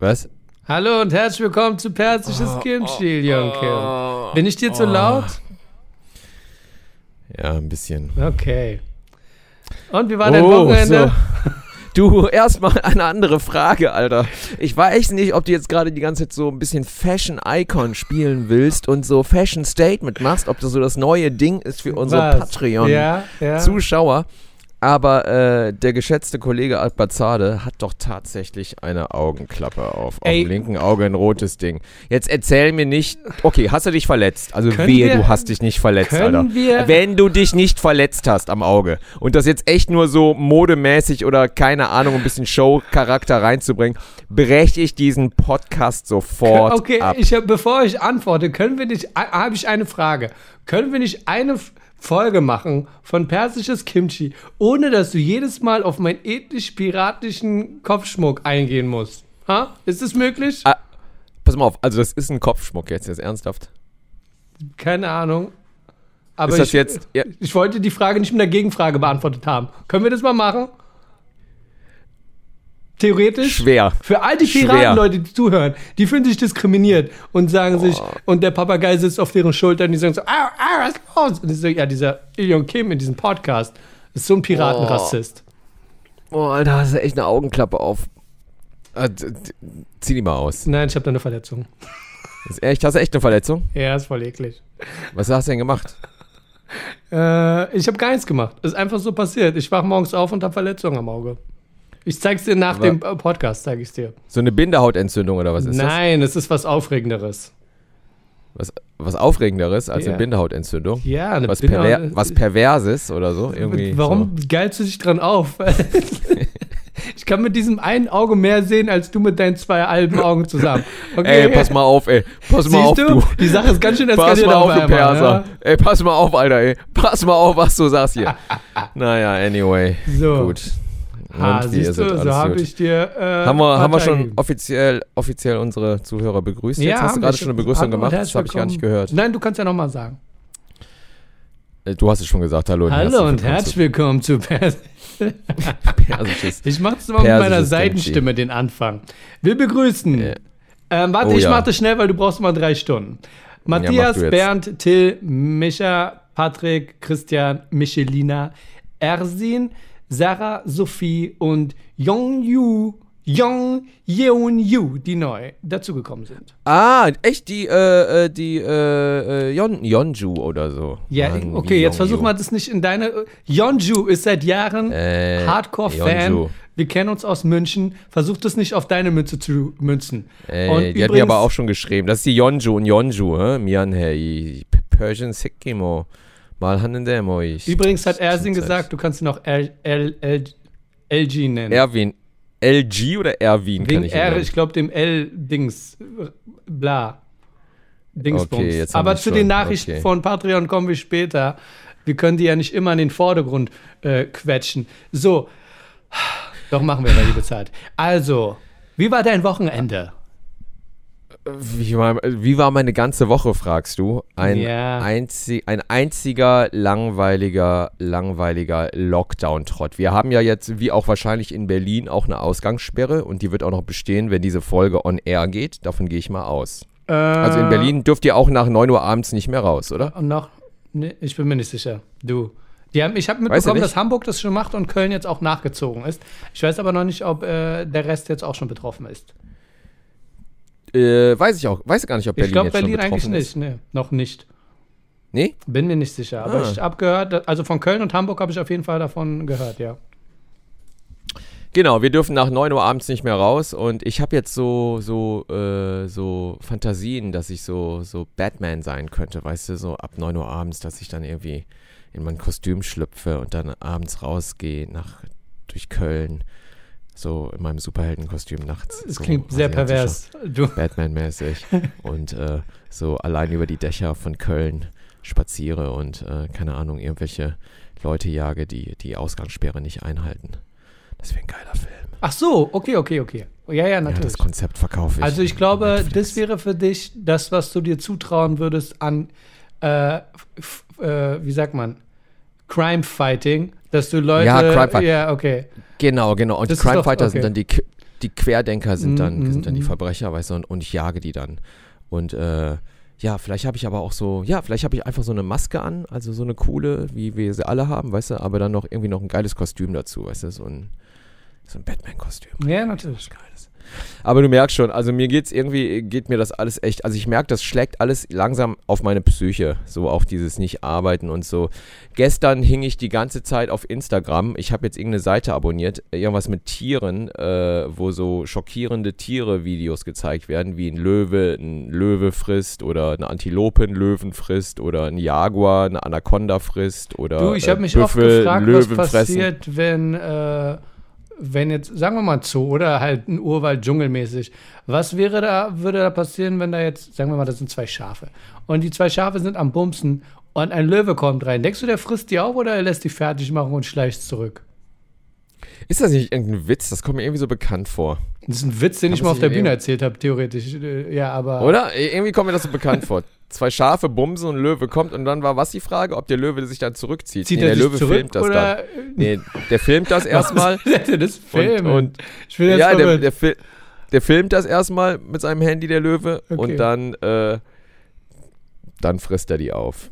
Was? Hallo und herzlich willkommen zu Persisches Oh, Kimchi, Young Kim. Bin ich dir zu laut? Ja, ein bisschen. Okay. Und wie war dein Oh, Wochenende? so. Du, erstmal eine andere Frage, Alter. Ich weiß nicht, ob du jetzt gerade die ganze Zeit so ein bisschen Fashion Icon spielen willst und so Fashion Statement machst, ob das so das neue Ding ist für unsere? Patreon-Zuschauer. Ja, ja. Aber äh, der geschätzte Kollege Albazade hat doch tatsächlich eine Augenklappe auf. Auf Ey. dem linken Auge ein rotes Ding. Jetzt erzähl mir nicht. Okay, hast du dich verletzt? Also Können wehe, wir- du hast dich nicht verletzt, Alter. wir- Wenn du dich nicht verletzt hast am Auge und das jetzt echt nur so modemäßig oder keine Ahnung, ein bisschen Show-Charakter reinzubringen, breche ich diesen Podcast sofort Okay, ab. ich bevor ich antworte, können wir nicht, habe ich eine Frage. Können wir nicht eine Folge machen von Persisches Kimchi, ohne dass du jedes Mal auf meinen ethnisch-piratischen Kopfschmuck eingehen musst? Ha? Ist es möglich? Ah. Pass mal auf, also das ist ein Kopfschmuck jetzt, jetzt ernsthaft. Keine Ahnung. Aber Ist das ich, jetzt- ja. ich wollte die Frage nicht mit einer Gegenfrage beantwortet haben. Können wir das mal machen? Theoretisch? Schwer. Für all die. Piratenleute, die zuhören, die fühlen sich diskriminiert und sagen sich, und der Papagei sitzt auf deren Schultern und die sagen so, ah, ah, was ist los? Und ich so, ja, dieser Ilion Kim in diesem Podcast ist so ein Piratenrassist. Oh, Alter, hast du echt eine Augenklappe auf. Äh, zieh die mal aus. Nein, ich habe da eine Verletzung. Ist echt, hast du echt eine Verletzung? Ja, ist voll eklig. Was hast du denn gemacht? Äh, ich habe gar nichts gemacht. Ist einfach so passiert. Ich wach morgens auf und habe Verletzungen am Auge. Ich zeig's dir nach Aber- dem äh, Podcast, zeige ich's dir. So eine Bindehautentzündung oder was ist Nein, es ist was Aufregenderes. das? Was, was Aufregenderes als Ja. eine Bindehautentzündung? Ja, eine Was, Binde- perver was Perverses oder so? Irgendwie Warum geilst du dich dran auf? ich kann mit diesem einen Auge mehr sehen, als du mit deinen zwei halben Augen zusammen. So. Okay. Ey, pass mal auf, ey. Pass mal auf, Siehst du? du. Die Sache ist ganz schön Pass eskaliert mal auf, auf du Perser. ja? Ey, pass mal auf, Alter, ey. Pass mal auf, was du sagst hier. naja, anyway. So. Gut. Ah, siehst du, es? so habe ich dir. Äh, Haben wir, haben wir schon gegeben. offiziell, offiziell unsere Zuhörer begrüßt? Jetzt hast du gerade schon eine Begrüßung gemacht, das habe ich gar nicht gehört. Nein, du kannst ja nochmal sagen. Äh, Du hast es schon gesagt, hallo und Hallo und herzlich willkommen zu Pers zu Persisches. Ich mach's mal mit Persisches meiner. Seitenstimme den Anfang. Wir begrüßen. Ja. Ähm, warte, Oh ich ja. mach das schnell, weil du brauchst mal drei Stunden. Matthias, jetzt. Bernd, Till, Micha, Patrick, Christian, Michelina, Ersin, Sarah, Sophie und Yong Yu, Yong Yeon Yu, die neu dazugekommen sind. Ah, echt die, äh, äh, die, äh, äh, Yon, Yonju oder so. Ja, Mann, okay, jetzt versuch Yonju. mal das nicht in deine. Yonju ist seit Jahren Äh, Hardcore-Fan. Wir kennen uns aus München. Versuch das nicht auf deine Mütze zu münzen. Ey, die hat mir aber auch schon geschrieben. Das ist die Yonju und Yonju, hä? Mian. Persian Sekimo. Mal hanen demo ich. Übrigens hat Ersin gesagt, du kannst ihn auch L, L, L, LG nennen. Erwin. LG oder Erwin kann Wegen ich ihn R, nennen. ich glaube dem L-Dings. Bla. Dingsbums. Okay, Aber zu schon. den Nachrichten Okay. von Patreon kommen wir später. Wir können die ja nicht immer in den Vordergrund äh, quetschen. So. Doch machen wir, weil die bezahlt. Also, wie war dein Wochenende? Wie war, wie war meine ganze Woche, fragst du? Ein, Ja. einzi ein einziger langweiliger, langweiliger Lockdown-Trott. Wir haben ja jetzt, wie auch wahrscheinlich in Berlin, auch eine Ausgangssperre und die wird auch noch bestehen, wenn diese Folge on air geht. Davon gehe ich mal aus. Also in Berlin dürft ihr auch nach 9 Uhr abends nicht mehr raus, oder? Und noch, nee, ich bin mir nicht sicher. Du. Die haben, ich habe mitbekommen, dass Hamburg das schon macht und Köln jetzt auch nachgezogen ist. Ich weiß aber noch nicht, ob äh, der Rest jetzt auch schon betroffen ist. Äh, weiß ich auch. Weiß gar nicht, ob Berlin ich glaube, Berlin eigentlich nicht. Nee, noch nicht. Nee? Bin mir nicht sicher. Aber Ah. ich habe gehört, also von Köln und Hamburg habe ich auf jeden Fall davon gehört, ja. Genau, wir dürfen nach 9 Uhr abends nicht mehr raus und ich habe jetzt so, so, äh, so Fantasien, dass ich so, so Batman sein könnte, weißt du, so ab 9 Uhr abends, dass ich dann irgendwie in mein Kostüm schlüpfe und dann abends rausgehe nach, durch Köln, so in meinem Superheldenkostüm nachts. Es so klingt sehr pervers. Batman-mäßig und äh, so allein über die Dächer von Köln spaziere und, äh, keine Ahnung, irgendwelche Leute jage, die die Ausgangssperre nicht einhalten. Das wäre ein geiler Film. ach so, okay, okay, okay. Ja, ja, Ja, natürlich. das Konzept verkaufe ich. also ich glaube, Netflix. das wäre für dich das, was du dir zutrauen würdest an, äh, äh, wie sagt man, Crime Fighting, dass du Leute. Ja, Crime Ja, okay. Genau, genau. Und Das die doch- Crime Fighter sind okay. dann die, die Querdenker sind dann, Mm, sind dann die. Verbrecher, weißt du, und, und ich jage die dann. Und äh, ja, vielleicht habe ich aber auch so, ja, vielleicht habe ich einfach so eine Maske an, also so eine coole, wie wir sie alle haben, weißt du, aber dann noch irgendwie noch ein geiles Kostüm dazu, weißt du, so ein, so ein Batman-Kostüm. Ja, natürlich. Geiles. Aber du merkst schon, also mir geht's irgendwie, geht mir das alles echt, also ich merke, das schlägt alles langsam auf meine Psyche, so auf dieses Nicht-Arbeiten und so. Gestern hing ich die ganze Zeit auf Instagram, ich habe jetzt irgendeine Seite abonniert, irgendwas mit Tieren, äh, wo so schockierende Tiere-Videos gezeigt werden, wie ein Löwe ein Löwe frisst oder eine Antilope einen Löwen frisst oder ein Jaguar eine Anaconda frisst oder Du, ich äh, habe mich oft Büffel gefragt, einen was Löwen fressen. passiert, wenn, äh, wenn jetzt, sagen wir mal Zoo oder halt ein Urwald dschungelmäßig. Was wäre da, würde da passieren, wenn da jetzt, sagen wir mal, das sind zwei Schafe. Und die zwei Schafe sind am Bumsen und ein Löwe kommt rein. Denkst du, der frisst die auf oder er lässt die fertig machen und schleicht zurück? Ist das nicht irgendein Witz? Das kommt mir irgendwie so bekannt vor. Das ist ein Witz, den Kann ich mal auf der Bühne erzählt habe, theoretisch. Äh, Ja, aber. Oder? Ir- Irgendwie kommt mir das so bekannt vor. Zwei Schafe bumsen und ein Löwe kommt und dann war was die Frage, ob der Löwe sich dann zurückzieht. Zieht nee, er der Löwe filmt das oder? dann. Nee, der filmt das erstmal. Das filmen? und- ich bin jetzt ja, der, der, fil der filmt das erstmal mit seinem Handy, der Löwe, Okay. und dann, äh, dann frisst er die auf.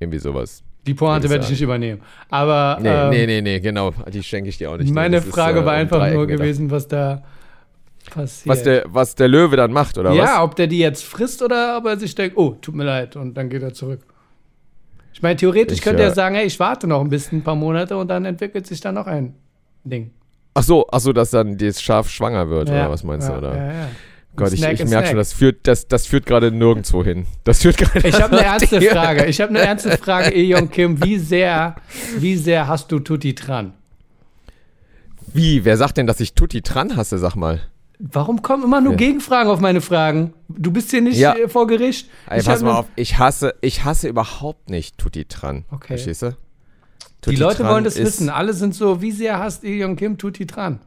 Irgendwie sowas. Die Pointe werde ich nicht übernehmen. Aber Nee, ähm, nee, nee, nee, genau. Die schenke ich dir auch nicht. Meine das ist, Frage äh, war um einfach nur gewesen, was da passiert. Was der, was der Löwe dann macht, oder was? ja, ob der die jetzt frisst oder ob er sich denkt, oh, tut mir leid, und dann geht er zurück. Ich meine, theoretisch Ich, könnte er äh, sagen, hey, ich warte noch ein bisschen, ein paar Monate und dann entwickelt sich dann noch ein Ding. Ach so, ach so, dass dann das Schaf schwanger wird, Ja, oder was meinst ja, du? Oder? Ja, ja. Gott, ich, ich merke schon, das führt, das, das führt gerade nirgendwo hin. Das führt gerade. Ich habe eine ernste Hier. Frage. Ich habe eine ernste Frage, Ejon Kim. Wie sehr, wie sehr hast du Tutti dran? Wie? Wer sagt denn, dass ich Tutti dran hasse, sag mal? Warum kommen immer nur Ja. Gegenfragen auf meine Fragen? Du bist hier nicht Ja. äh, vor Gericht. Ey, Ich pass mal ne- auf, ich hasse, ich hasse überhaupt nicht Tutti dran. Okay. Verstehst du? Die Tutti Leute dran wollen das wissen. Alle sind so, wie sehr hasst Ejon Kim Tutti dran?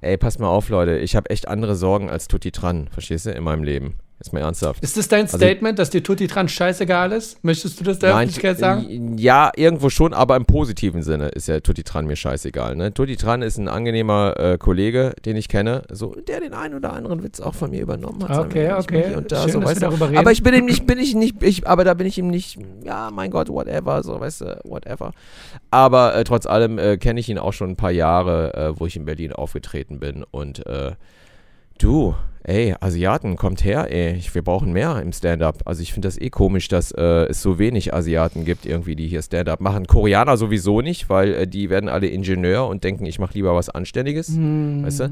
Ey, pass mal auf, Leute. Ich habe echt andere Sorgen als Tutti dran. Verstehst du? In meinem Leben. Ist mal ernsthaft. Ist das dein Also- Statement, dass dir Tutti dran scheißegal ist? Möchtest du das der Öffentlichkeit sagen? Ja, irgendwo schon, aber im positiven Sinne ist ja Tutti Tran mir scheißegal. Ne? Tutti Tran ist ein angenehmer äh, Kollege, den ich kenne, so, der den einen oder anderen Witz auch von mir übernommen hat. Okay, okay. Und da, Schön, so, dass weißt wir darüber reden. Aber ich bin ihm nicht, bin ich nicht, ich, aber da bin ich ihm nicht, ja, mein Gott, whatever, so, weißt du, whatever. Aber äh, trotz allem äh, kenne ich ihn auch schon ein paar Jahre, äh, wo ich in Berlin aufgetreten bin und äh, Du, ey, Asiaten, kommt her, ey. Ich, wir brauchen mehr im Stand-up. Also ich finde das eh komisch, dass äh, es so wenig Asiaten gibt, irgendwie, die hier Stand-up machen. Koreaner sowieso nicht, weil äh, die werden alle Ingenieur und denken, ich mache lieber was Anständiges. Hm. Weißt du?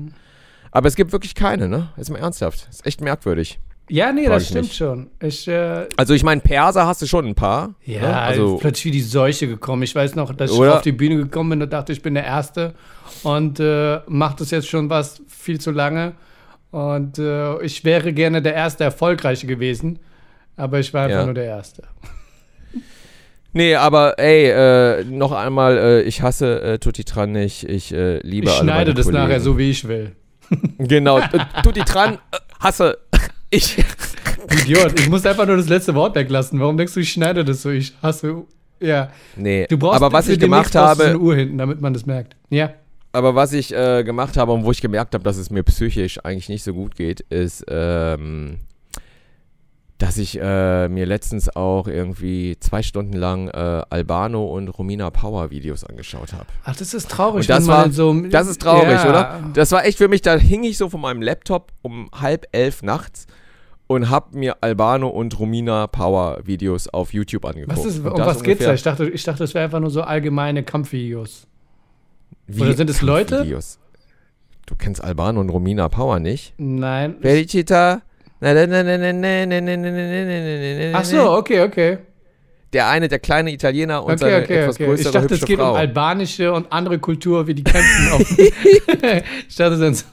Aber es gibt wirklich keine, ne? Ist mal ernsthaft. Ist echt merkwürdig. Ja, nee, Frag das ich stimmt nicht. schon. Ich, äh, Also ich meine, Perser hast du schon ein paar. ja, ne? also plötzlich wie die Seuche gekommen. Ich weiß noch, dass ich Oder? auf die Bühne gekommen bin und dachte, ich bin der Erste und äh, mache das jetzt schon was viel zu lange. Und äh, ich wäre gerne der erste Erfolgreiche gewesen, aber ich war einfach Ja. nur der Erste. Nee, aber ey, äh, noch einmal, äh, ich hasse äh, Tutti Tran nicht. Ich äh, liebe Ich schneide das Kollegen. nachher so, wie ich will. Genau, äh, Tutti Tran, äh, hasse. Ich. Idiot, ich muss einfach nur das letzte Wort weglassen. Warum denkst du, ich schneide das so? Ich hasse. Ja. Nee, Du brauchst aber was ich gemacht habe, eine Uhr hinten, damit man das merkt. Ja. Aber was ich äh, gemacht habe und wo ich gemerkt habe, dass es mir psychisch eigentlich nicht so gut geht, ist, ähm, dass ich äh, mir letztens auch irgendwie zwei Stunden lang äh, Albano und Romina Power Videos angeschaut habe. Ach, das ist traurig. Und das war- so Das ist traurig, ja. oder? Das war echt für mich, da hing ich so von meinem Laptop um halb elf nachts und hab mir Albano und Romina Power Videos auf YouTube angeguckt. Was ist, um was geht's da? Ich dachte, ich dachte, das wäre einfach nur so allgemeine Kampfvideos. Wie Oder sind es Leute? Videos? Du kennst Alban und Romina Power nicht? Nein. Felicita. Ach so, okay, okay. Der eine, der kleine Italiener und okay, seine okay, etwas okay. größere Ich dachte, es geht Frau. um albanische und andere Kultur, wie die kannten. ich dachte dann so.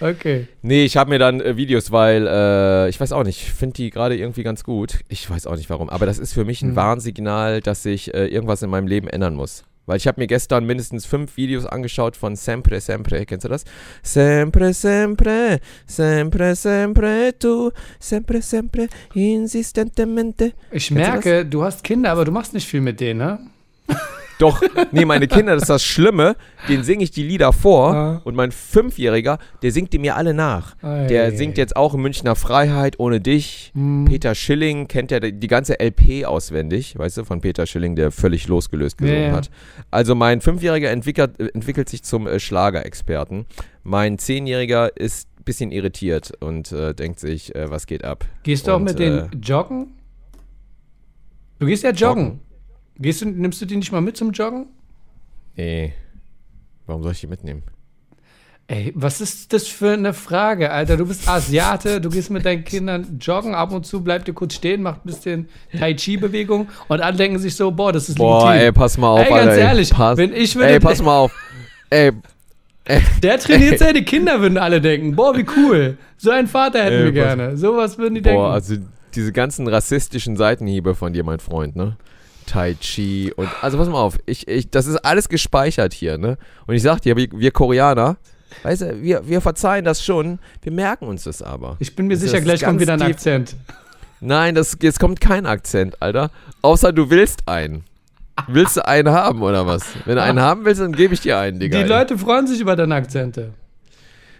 Okay. Nee, ich habe mir dann äh, Videos, weil äh, ich weiß auch nicht, ich finde die gerade irgendwie ganz gut. Ich weiß auch nicht warum, aber das ist für mich ein mhm. Warnsignal, dass ich äh, irgendwas in meinem Leben ändern muss. Weil ich habe mir gestern mindestens fünf Videos angeschaut von Sempre Sempre, kennst du das? Sempre Sempre, Sempre Sempre, tu, Sempre Sempre, insistentemente. Ich du merke, du hast Kinder, aber du machst nicht viel mit denen, ne? Doch, nee, meine Kinder, das ist das Schlimme, denen singe ich die Lieder vor Ah. und mein Fünfjähriger, der singt die mir alle nach. Der Ei. singt jetzt auch Münchner Freiheit ohne dich. Hm. Peter Schilling kennt ja die ganze LP auswendig, weißt du, von Peter Schilling, der völlig losgelöst gesungen Ja, ja. hat. Also mein Fünfjähriger entwickelt, äh, entwickelt sich zum äh, Schlagerexperten. Mein Zehnjähriger ist ein bisschen irritiert und äh, denkt sich, äh, was geht ab? Gehst du auch mit äh, denen joggen? Du gehst ja joggen. Gehst du, nimmst du die nicht mal mit zum Joggen? Nee, warum soll ich die mitnehmen? Ey, was ist das für eine Frage, Alter? Du bist Asiate, du gehst mit deinen Kindern joggen, ab und zu bleibt ihr kurz stehen, macht ein bisschen Tai Chi-Bewegung und alle denken sich so, boah, das ist Boah, ey, legitim. pass mal auf, Ey, ganz Alter. ehrlich, pass, wenn ich würde- Ey, pass mal auf. Ey, Der trainiert seine Kinder, würden alle denken. Boah, wie cool. So einen Vater hätten Ey, wir gerne. Sowas würden die denken. boah, also diese ganzen rassistischen Seitenhiebe von dir, mein Freund, ne? Tai Chi und, also pass mal auf, ich, ich, das ist alles gespeichert hier, ne? Und ich sag dir, wir, Koreaner, weißt du, wir, wir verzeihen das schon, wir merken uns das aber. ich bin mir Das sicher, gleich kommt wieder ein Akzent. Nein, das, jetzt kommt kein Akzent, Alter. Außer du willst einen. Willst du einen haben oder was? Wenn du einen haben willst, dann gebe ich dir einen, Digga. Die Leute freuen sich über deine Akzente.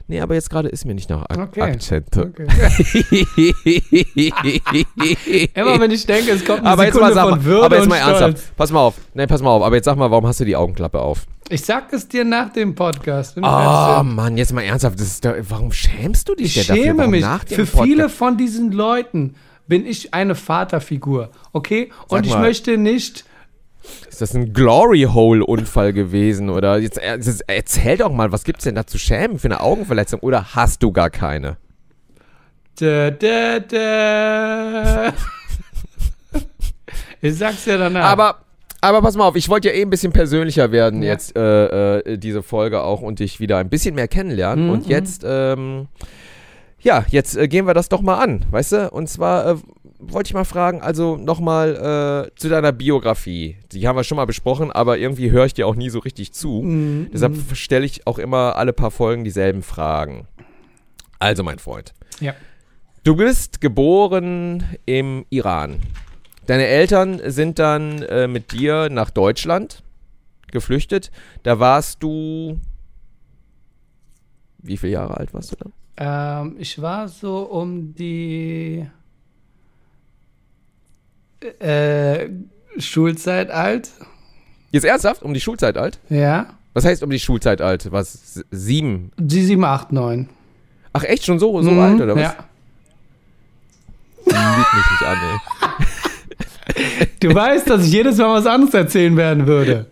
Nee, aber jetzt gerade ist mir nicht nach Ak Okay. Akzente. Okay. Immer wenn ich denke, es kommt eine aber jetzt Sekunde mal, sag von mal, Würde aber jetzt mal ernsthaft. Pass mal auf. Nee, pass mal auf. Aber jetzt sag mal, warum hast du die Augenklappe auf? Ich sag es dir nach dem Podcast. Oh. Mann, jetzt mal ernsthaft. Das ist da, warum schämst du dich ich denn dafür? schäme Warum mich. Für viele von diesen Leuten bin ich eine Vaterfigur. Okay? Und Sag ich mal. möchte nicht. Ist das ein Glory Hole Unfall gewesen oder jetzt jetzt erzähl doch mal, was gibt's denn da zu schämen für eine Augenverletzung oder hast du gar keine? Da, da, da. ich sag's dir danach. Aber aber pass mal auf, ich wollte ja eh ein bisschen persönlicher werden Ja. jetzt äh, äh, diese Folge auch und dich wieder ein bisschen mehr kennenlernen Mhm, und jetzt ähm, ja, jetzt äh, gehen wir das doch mal an, weißt du? Und zwar äh, wollte ich mal fragen, also nochmal äh, zu deiner Biografie. Die haben wir schon mal besprochen, aber irgendwie höre ich dir auch nie so richtig zu. Mhm, Deshalb stelle ich auch immer alle paar Folgen dieselben Fragen. Also, mein Freund. Ja. Du bist geboren im Iran. Deine Eltern sind dann äh, mit dir nach Deutschland geflüchtet. Da warst du. Wie viele Jahre alt warst du da? Ähm, ich war so um die äh, Schulzeit alt. Jetzt ernsthaft? Um die Schulzeit alt? Ja. Was heißt um die Schulzeit alt? Was? Sieben? Die 7, 8, 9. Ach, echt schon so, so Mhm, alt oder was? Ja. Lüg mich nicht an, ey. Du weißt, dass ich jedes Mal was anderes erzählen werden würde.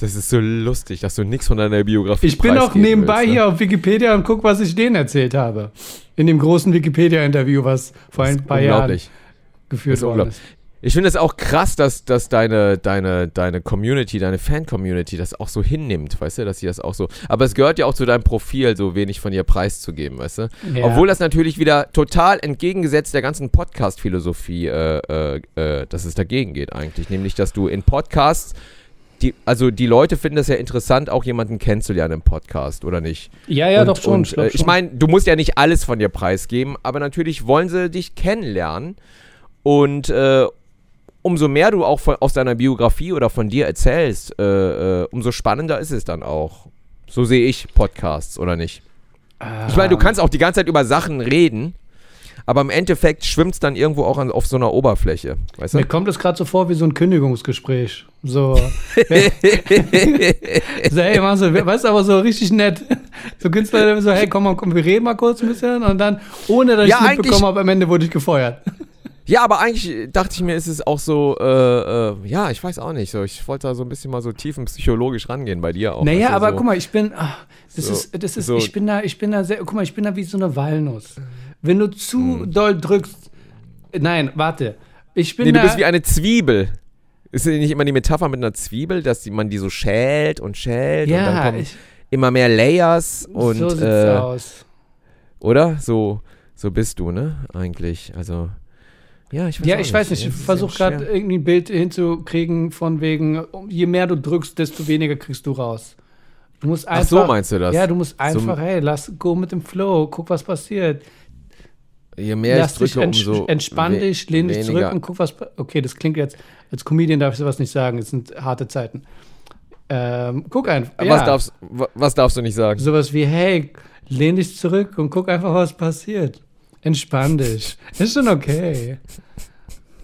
Das ist so lustig, dass du nichts von deiner Biografie Ich bin auch nebenbei willst, ne? hier auf Wikipedia und guck, was ich denen erzählt habe. In dem großen Wikipedia-Interview, was vor ein paar Jahren geführt ist worden ist. Ich finde es auch krass, dass, dass deine, deine, deine Community, deine Fan-Community das auch so hinnimmt, weißt du, dass sie das auch so. Aber es gehört ja auch zu deinem Profil, so wenig von ihr preiszugeben, weißt du? Ja. Obwohl das natürlich wieder total entgegengesetzt der ganzen Podcast-Philosophie, äh, äh, äh, dass es dagegen geht eigentlich. Nämlich, dass du in Podcasts, die, also die Leute finden es ja interessant, auch jemanden kennenzulernen im Podcast, oder nicht? Ja, ja, und, doch schon. Und, glaub äh, ich meine, du musst ja nicht alles von dir preisgeben, aber natürlich wollen sie dich kennenlernen. Und äh, umso mehr du auch von, aus deiner Biografie oder von dir erzählst, äh, äh, umso spannender ist es dann auch. So sehe ich Podcasts, oder nicht? Ich meine, du Ähm, kannst auch die ganze Zeit über Sachen reden, aber im Endeffekt schwimmt es dann irgendwo auch an, auf so einer Oberfläche. Weißt du? Mir kommt es gerade so vor wie so ein Kündigungsgespräch. So. so hey, mach so, weißt du, aber so richtig nett. So Künstler, so, hey, komm mal, komm, wir reden mal kurz ein bisschen und dann, ohne dass Ja, ich es mitbekommen habe, am Ende wurde ich gefeuert. Ja, aber eigentlich dachte ich mir, ist es auch so, äh, äh, ja, ich weiß auch nicht. So, ich wollte da so ein bisschen mal so tiefenpsychologisch rangehen bei dir auch. Naja, aber so. guck mal, ich bin, ah, das So, ist, das ist, so. ich bin da, ich bin da sehr, guck mal, ich bin da wie so eine Walnuss. Wenn du zu Hm. doll drückst, nein, warte, ich bin Nee, da, du bist wie eine Zwiebel. Ist nicht immer die Metapher mit einer Zwiebel, dass die, man die so schält und schält und dann ja, kommen ich, immer mehr Layers und so sieht's äh, aus. oder? So, so bist du, ne? Eigentlich. Also, ja, ich weiß Ja, ich weiß nicht, ich versuche gerade irgendwie ein Bild hinzukriegen von wegen, je mehr du drückst, desto weniger kriegst du raus. Du musst einfach. Ach so meinst du das? Ja, du musst So- einfach, hey, lass go mit dem Flow, guck, was passiert. Je mehr Lass ich dich drücke, ents umso entspann dich, lehn dich zurück und guck, was. Okay, das klingt jetzt. Als Comedian darf ich sowas nicht sagen. Es sind harte Zeiten. Ähm, guck einfach. Was, ja, darfst, wa- was darfst du nicht sagen? Sowas wie, hey, lehn dich zurück und guck einfach, was passiert. Entspann dich. Ist schon okay.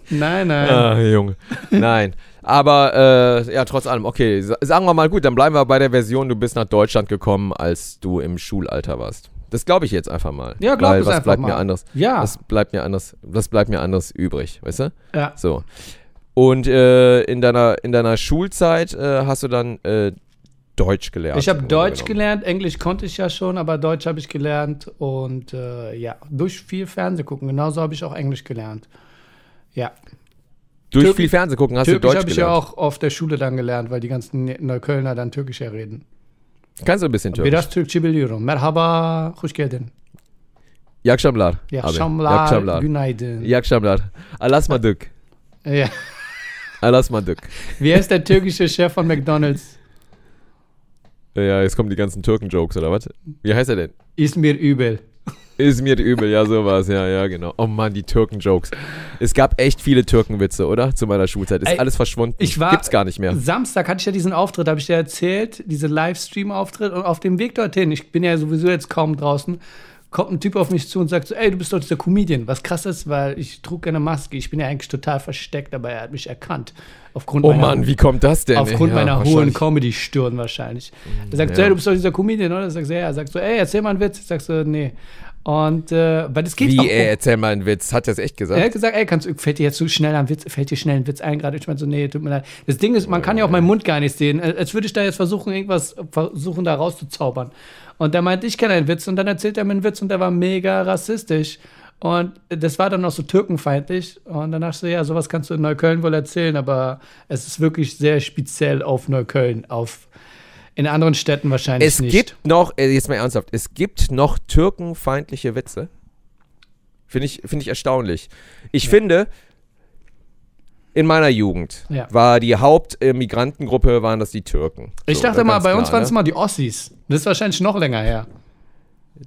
Nein, nein. Ah, Junge. Nein. Aber äh, ja, trotz allem, okay, sa- sagen wir mal gut, dann bleiben wir bei der Version, du bist nach Deutschland gekommen, als du im Schulalter warst. Das glaube ich jetzt einfach mal. Ja, glaub Weil es was einfach bleibt mal. mir anderes? ja, Was bleibt mir anders? Was bleibt mir anders übrig, weißt du? ja. So. Und äh, in deiner in deiner Schulzeit äh, hast du dann äh, Deutsch gelernt. Ich habe Deutsch genommen. gelernt, Englisch konnte ich ja schon, aber Deutsch habe ich gelernt und äh, ja, durch viel Fernseh gucken. Genauso habe ich auch Englisch gelernt. Ja, Durch Türk- viel Fernsehen gucken hast Türkisch du Deutsch habe ich ja gelernt. auch auf der Schule dann gelernt, weil die ganzen Neuköllner dann Türkisch ja reden. Kannst du ein bisschen Türkisch? Biraz Türkçe biliyorum. Merhaba, hoş geldin. İyi akşamlar. İyi abi. İyi akşamlar, akşamlar. günaydın. İyi akşamlar. Alasmadık. Ja. Alasmadık. Wie heißt der türkische Chef von McDonalds? Ja, jetzt kommen die ganzen Türken-Jokes, oder was? Wie heißt er denn? Ist mir übel. Ist mir übel, ja, sowas, ja, ja, genau. Oh Mann, die Türken-Jokes. Es gab echt viele Türkenwitze, oder? Zu meiner Schulzeit. Ist Ey, alles verschwunden. ich war- Gibt's gar nicht mehr. Samstag hatte ich ja diesen Auftritt, habe ich dir erzählt, diese Livestream-Auftritt und auf dem Weg dorthin, ich bin ja sowieso jetzt kaum draußen, kommt ein Typ auf mich zu und sagt so, ey, du bist doch dieser Comedian. Was krass ist, weil ich trug keine Maske, ich bin ja eigentlich total versteckt, aber er hat mich erkannt. Aufgrund Oh meiner, Mann, wie kommt das denn? aufgrund Ja, meiner hohen. Comedy-Stirn wahrscheinlich. Er sagt so, ja. hey, du bist doch dieser Comedian, oder? Ich sag so, ja. Er sagt so, ey, erzähl mal einen Witz. Ich sag so, nee. Und, äh, weil das geht auch Wie, um- ey, erzähl mal einen Witz. Hat er das echt gesagt? er hat gesagt, ey, kannst, fällt dir jetzt so schnell ein Witz, fällt dir schnell ein Witz ein gerade? Ich meine so, nee, tut mir leid. Das Ding ist, man kann ja auch meinen Mund gar nicht sehen. Äh, Als würde ich da jetzt versuchen, irgendwas versuchen, da rauszuzaubern. Und der meint, ich kenne einen Witz und dann erzählt er mir einen Witz und der war mega rassistisch. Und das war dann auch so türkenfeindlich. Und dann dachte ich so, ja, sowas kannst du in Neukölln wohl erzählen, aber es ist wirklich sehr speziell auf Neukölln. Auf, in anderen Städten wahrscheinlich Es nicht. gibt noch, äh, jetzt mal ernsthaft, es gibt noch türkenfeindliche Witze. Finde ich, finde ich erstaunlich. Ich finde, in meiner Jugend Ja. war die Hauptmigrantengruppe, waren das die Türken. ich So, dachte mal, bei uns waren es ne? mal die Ossis. Das ist wahrscheinlich noch länger her.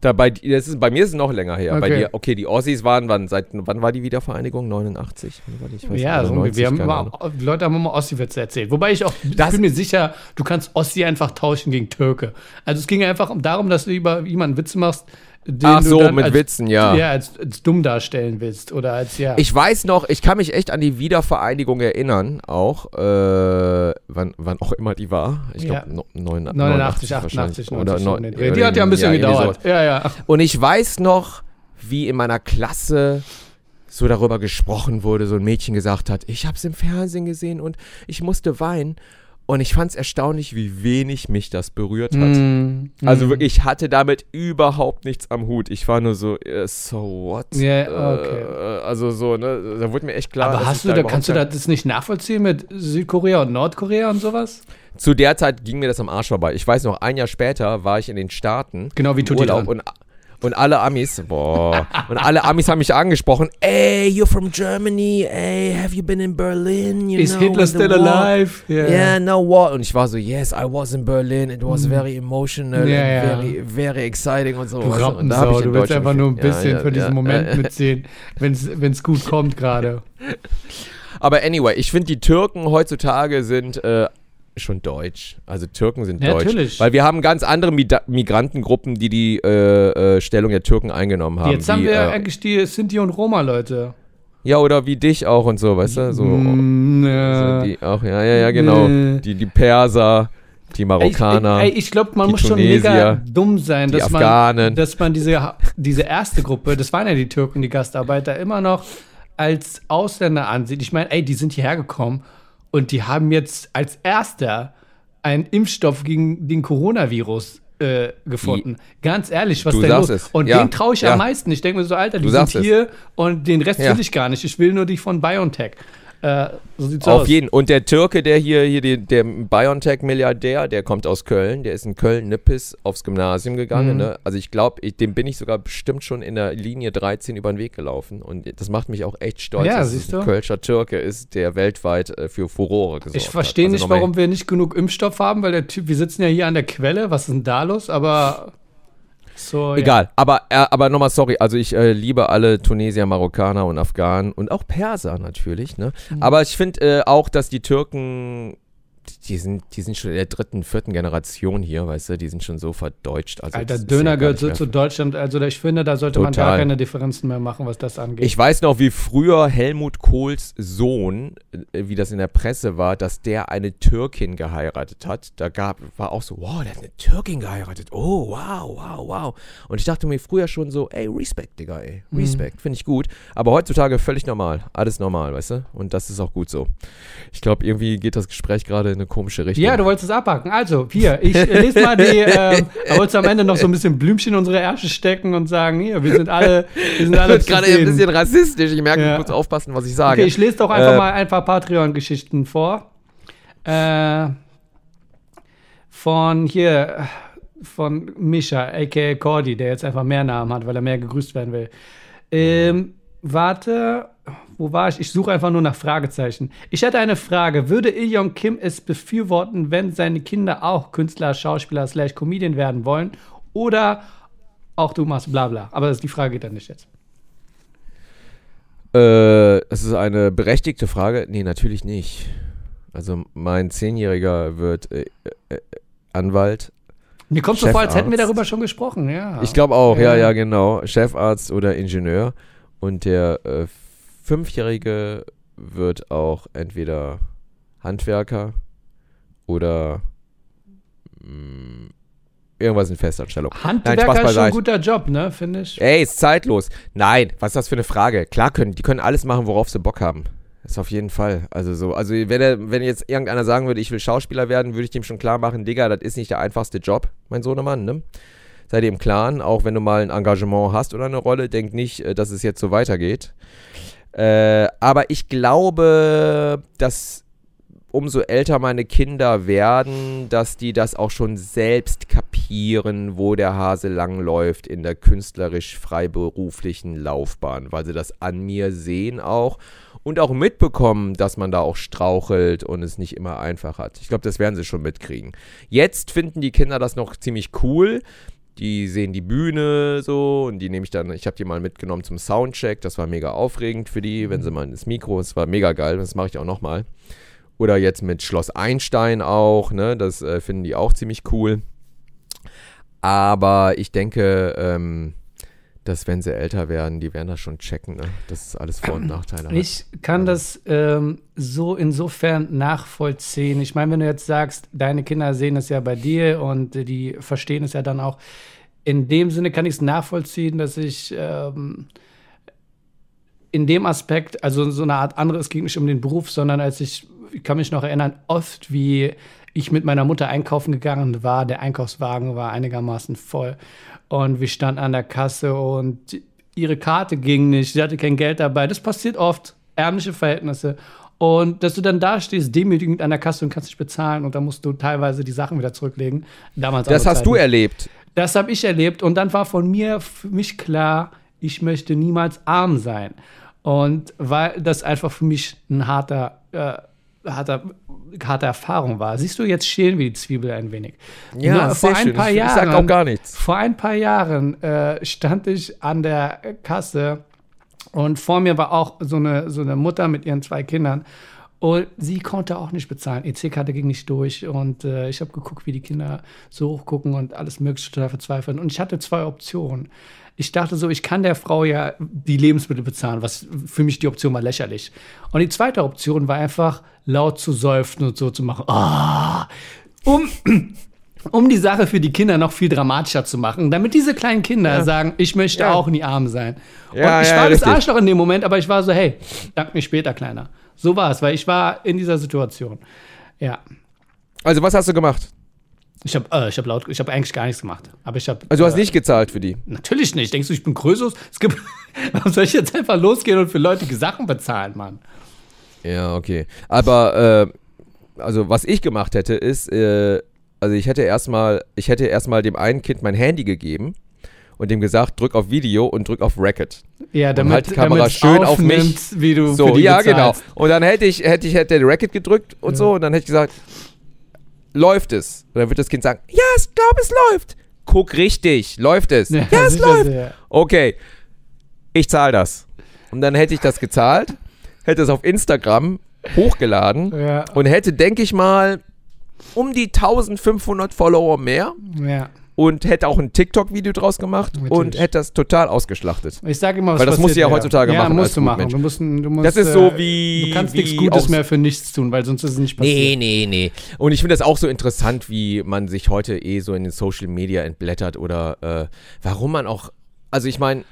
Dabei, das ist, bei mir ist es noch länger her. Bei Okay. dir, okay, die Ossis waren, wann, seit, wann war die Wiedervereinigung? 89? Wann war die? Ich weiß Ja, nicht, so, 90, wir haben immer, Leute haben immer Ossi-Witze erzählt. Wobei ich auch, Das- ich bin mir sicher, du kannst Ossi einfach tauschen gegen Türke. Also es ging einfach darum, dass du über jemanden Witze machst, den Ach so, mit als, Witzen, ja. Ja, als, als dumm darstellen willst. Oder als, ja. Ich weiß noch, ich kann mich echt an die Wiedervereinigung erinnern, auch, äh, wann, wann auch immer die war. Ich Ja. glaube, 89, 89, 88, wahrscheinlich. 90. Oder so neun- um den Dreh. die hat ja ein bisschen irgendwie gedauert. Ja, ja. Und ich weiß noch, wie in meiner Klasse so darüber gesprochen wurde, so ein Mädchen gesagt hat, ich habe es im Fernsehen gesehen und ich musste weinen. Und ich fand es erstaunlich, wie wenig mich das berührt hat. Mm, Also mm. wirklich, ich hatte damit überhaupt nichts am Hut. Ich war nur so, äh, so what? Ja, okay. Äh, also so, ne, da wurde mir echt klar. Aber hast du, da kannst du das nicht nachvollziehen mit Südkorea und Nordkorea und sowas? Zu der Zeit ging mir das am Arsch vorbei. Ich weiß noch, ein Jahr später war ich in den Staaten. Genau wie Tutti Urlaub und, und alle Amis, boah, und alle Amis haben mich angesprochen. Ey, you're from Germany. Ey, have you been in Berlin? You Is know, Hitler still war?" alive? Ja. Yeah, no what? Und ich war so, yes, I was in Berlin. It was very emotional, Mhm. Ja, ja. and very, very exciting und so. Du weißt du? Und da du willst einfach nur ein gefühlt. Ja, bisschen ja, für diesen ja, Moment mitsehen, wenn es gut kommt gerade. Aber anyway, ich finde, die Türken heutzutage sind äh, schon deutsch. Also Türken sind Ja, deutsch. natürlich. Weil wir haben ganz andere Mida- Migrantengruppen, die die äh, äh, Stellung der Türken eingenommen haben. Jetzt haben wie, wir äh, eigentlich die Sinti und Roma, Leute. Ja, oder wie dich auch und so, weißt du? So, Mm, so ja. die auch, ja, ja, ja, genau. Nee. Die, die Perser, die Ey, Marokkaner. Ich, ey, ich glaube, man die muss schon mega Tunesier, dumm sein, die dass man, dass man diese, diese erste Gruppe, das waren ja die Türken, die Gastarbeiter, immer noch als Ausländer ansieht. Ich meine, ey, die sind hierher gekommen und die haben jetzt als erster einen Impfstoff gegen den Coronavirus äh, gefunden. Ganz ehrlich, was Du denn los? es. Und Ja, den traue ich ja. am meisten. Ich denke mir so, Alter, die Du sind sagst es. hier und den Rest Ja. will ich gar nicht. Ich will nur die von BioNTech. Äh, so sieht's Auf aus. jeden Und der Türke, der hier, hier die, der BioNTech-Milliardär, der kommt aus Köln, der ist in Köln-Nippes aufs Gymnasium gegangen. Mhm. Ne? Also ich glaube, dem bin ich sogar bestimmt schon in der Linie 13 über den Weg gelaufen. Und das macht mich auch echt stolz, Ja, dass siehst es ein? Kölscher Türke ist, der weltweit äh, für Furore gesorgt Ich verstehe. Also nicht, warum wir nicht genug Impfstoff haben, weil der Typ, wir sitzen ja hier an der Quelle, was ist denn da los? Aber So, Egal, aber, äh, aber nochmal sorry, also ich äh, liebe alle Tunesier, Marokkaner und Afghanen und auch Perser natürlich, ne? Mhm. Aber ich finde äh, auch, dass die Türken, die sind, die sind schon in der dritten, vierten Generation hier, weißt du, die sind schon so verdeutscht. Also Alter, Döner ja gehört so zu Deutschland. Also ich finde, da sollte man gar Total. keine Differenzen mehr machen, was das angeht. Ich weiß noch, wie früher Helmut Kohls Sohn, äh, wie das in der Presse war, dass der eine Türkin geheiratet hat. Da gab, war auch so, wow, der hat eine Türkin geheiratet. Oh, wow, wow, wow. Und ich dachte mir früher schon so, ey, Respekt, Digga, ey. Mhm. Respekt, finde ich gut. Aber heutzutage völlig normal. Alles normal, weißt du? Und das ist auch gut so. Ich glaube, irgendwie geht das Gespräch gerade eine komische Richtung. ja, du wolltest es abhaken. Also, hier, ich äh, lese mal die, da wolltest du am Ende noch so ein bisschen Blümchen in unsere Ärsche stecken und sagen, hier, wir sind alle, wir sind das alle wird gerade ein bisschen rassistisch. Ich merke, Ja. ich muss aufpassen, was ich sage. Okay, ich lese doch einfach Äh, mal ein paar Patreon-Geschichten vor. Äh, von hier, von Mischa, a.k.a. Cordy, der jetzt einfach mehr Namen hat, weil er mehr gegrüßt werden will. Ähm, warte, wo war ich? Ich suche einfach nur nach Fragezeichen. Ich hätte eine Frage. Würde Iljong Kim es befürworten, wenn seine Kinder auch Künstler, Schauspieler, slash Comedian werden wollen? Oder auch du machst bla bla. Aber das, die Frage geht dann nicht jetzt. Äh, es ist eine berechtigte Frage. Nee, natürlich nicht. Also mein Zehnjähriger wird äh, äh, Anwalt. Mir kommt so vor, als hätten wir darüber schon gesprochen, ja. Ich glaube auch, ja, Ja. ja, genau. Chefarzt oder Ingenieur. Und der äh, Fünfjährige wird auch entweder Handwerker oder mh, irgendwas in Festanstellung. Handwerker Spaß ist schon ein guter Job, ne, finde ich. Ey, ist zeitlos. Nein, was ist das für eine Frage? Klar können, die können alles machen, worauf sie Bock haben. Das ist auf jeden Fall. Also so, also wenn, er, wenn jetzt irgendeiner sagen würde, ich will Schauspieler werden, würde ich dem schon klar machen, Digga, das ist nicht der einfachste Job, mein Sohnemann, ne? Sei dir im Klaren, auch wenn du mal ein Engagement hast oder eine Rolle, denk nicht, äh, dass es jetzt so weitergeht. Äh, aber ich glaube, dass umso älter meine Kinder werden, dass die das auch schon selbst kapieren, wo der Hase langläuft in der künstlerisch freiberuflichen Laufbahn, weil sie das an mir sehen auch und auch mitbekommen, dass man da auch strauchelt und es nicht immer einfach hat. Ich glaube, das werden sie schon mitkriegen. Jetzt finden die Kinder das noch ziemlich cool. Die sehen die Bühne so und die nehme ich dann, ich habe die mal mitgenommen zum Soundcheck, das war mega aufregend für die, wenn sie mal ins Mikro, es war mega geil, das mache ich auch nochmal. Oder jetzt mit Schloss Einstein auch, ne? Das äh, finden die auch ziemlich cool. Aber ich denke, ähm, dass wenn sie älter werden, die werden das schon checken, ne? Das ist alles Vor- und Nachteile. hat. Ich kann das ähm, so insofern nachvollziehen. Ich meine, wenn du jetzt sagst, deine Kinder sehen es ja bei dir und die verstehen es ja dann auch. In dem Sinne kann ich es nachvollziehen, dass ich ähm, in dem Aspekt, also so eine Art andere, es ging nicht um den Beruf, sondern als ich, ich kann mich noch erinnern, oft wie ich mit meiner Mutter einkaufen gegangen war, der Einkaufswagen war einigermaßen voll und wir standen an der Kasse und ihre Karte ging nicht, sie hatte kein Geld dabei. Das passiert oft, ärmliche Verhältnisse. Und dass du dann da stehst, demütigend an der Kasse und kannst nicht bezahlen und dann musst du teilweise die Sachen wieder zurücklegen. Damals das hast du Zeiten. erlebt. Das habe ich erlebt und dann war von mir für mich klar, ich möchte niemals arm sein. Und weil das einfach für mich ein harter, äh, harter, harte Erfahrung war. Siehst du, jetzt schälen wir die Zwiebel ein wenig. Ja, sehr vor ein schön. paar Jahren, ich sag auch gar nichts. Vor ein paar Jahren äh, stand ich an der Kasse und vor mir war auch so eine, so eine Mutter mit ihren zwei Kindern. Und sie konnte auch nicht bezahlen. EC-Karte ging nicht durch. Und äh, ich habe geguckt, wie die Kinder so hochgucken und alles Mögliche verzweifeln. Und ich hatte zwei Optionen. Ich dachte so, ich kann der Frau ja die Lebensmittel bezahlen, was für mich die Option war lächerlich. Und die zweite Option war einfach laut zu seufzen und so zu machen. Ah, um, um die Sache für die Kinder noch viel dramatischer zu machen, damit diese kleinen Kinder sagen, ich möchte Ja. auch nie arm sein. Ja, und ich ja, war das. Arschloch in dem Moment, aber ich war so, hey, dank mir später, Kleiner. So war es, weil ich war in dieser Situation. Ja. Also, was hast du gemacht? Ich habe äh, ich hab laut, ich habe eigentlich gar nichts gemacht. Aber ich habe. Also, du hast nicht gezahlt für die. Natürlich nicht. Denkst du, ich bin Krösus? Es gibt. Warum soll ich jetzt einfach losgehen und für Leute Sachen bezahlen, Mann? Ja, okay. Aber, äh, also, was ich gemacht hätte, ist, äh, also, ich hätte erstmal, ich hätte erstmal dem einen Kind mein Handy gegeben und dem gesagt, drück auf Video und drück auf Record. Ja, damit- halt die Kamera schön auf mich. aufnimmt, Wie du So, für die ja, bezahlst. genau. Und dann hätte ich, hätte ich hätte Racket gedrückt und Ja. so und dann hätte ich gesagt, läuft es? Und dann wird das Kind sagen, ja, ich glaube, es läuft. guck richtig, läuft es? Ja, Ja, es läuft. sehr. Okay, ich zahle das. Und dann hätte ich das gezahlt, hätte es auf Instagram hochgeladen Ja. und hätte, denke ich mal, um die 1500 Follower mehr Ja. Und hätte auch ein TikTok-Video draus gemacht und Natürlich. hätte das total ausgeschlachtet. Ich sage immer, was Weil das musst du ja heutzutage ja, machen musst du machen. Du musst, du musst, Das ist so äh, wie- Du kannst wie nichts Gutes mehr für nichts tun, weil sonst ist es nicht passiert. Nee, nee, nee. Und ich finde das auch so interessant, wie man sich heute eh so in den Social Media entblättert oder äh, warum man auch, also ich meine,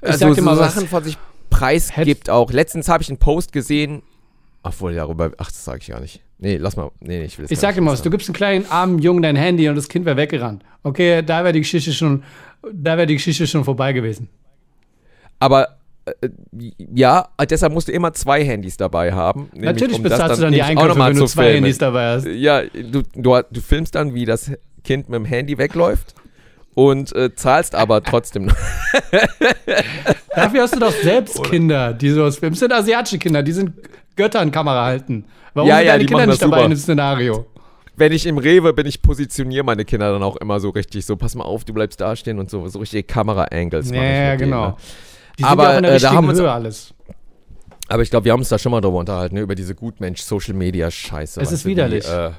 also so. Sachen von sich preisgibt auch. Letztens habe ich einen Post gesehen, obwohl darüber, ach, das sage ich gar nicht. Nee, lass mal, nee, nee ich will das Ich sag dir mal was, du gibst einem kleinen armen Jungen dein Handy und das Kind wäre weggerannt. Okay, da wäre die Geschichte schon, da wäre die Geschichte schon vorbei gewesen. Aber äh, ja, deshalb musst du immer zwei Handys dabei haben. nämlich Natürlich um bezahlst du dann die Einkäufe, wenn du zwei filmen. Handys dabei hast. Ja, du, du, du filmst dann, wie das Kind mit dem Handy wegläuft und äh, zahlst aber trotzdem. Dafür hast du doch selbst Kinder, die sowas filmen. Das sind asiatische Kinder, die sind Götter an Kamera halten. Warum Ja, sind ja, deine die Kinder nicht dabei super. in dem Szenario? Wenn ich im Rewe bin, ich positioniere meine Kinder dann auch immer so richtig so, pass mal auf, du bleibst da stehen und so, so richtige Kamera-Angles. Ja, ja, mit denen, genau. ne? Die sind Aber, ja auch in der äh, da haben wir uns- Höhe alles. Aber ich glaube, wir haben uns da schon mal drüber unterhalten, ne, über diese Gutmensch-Social-Media-Scheiße. Es ist widerlich. Die, äh,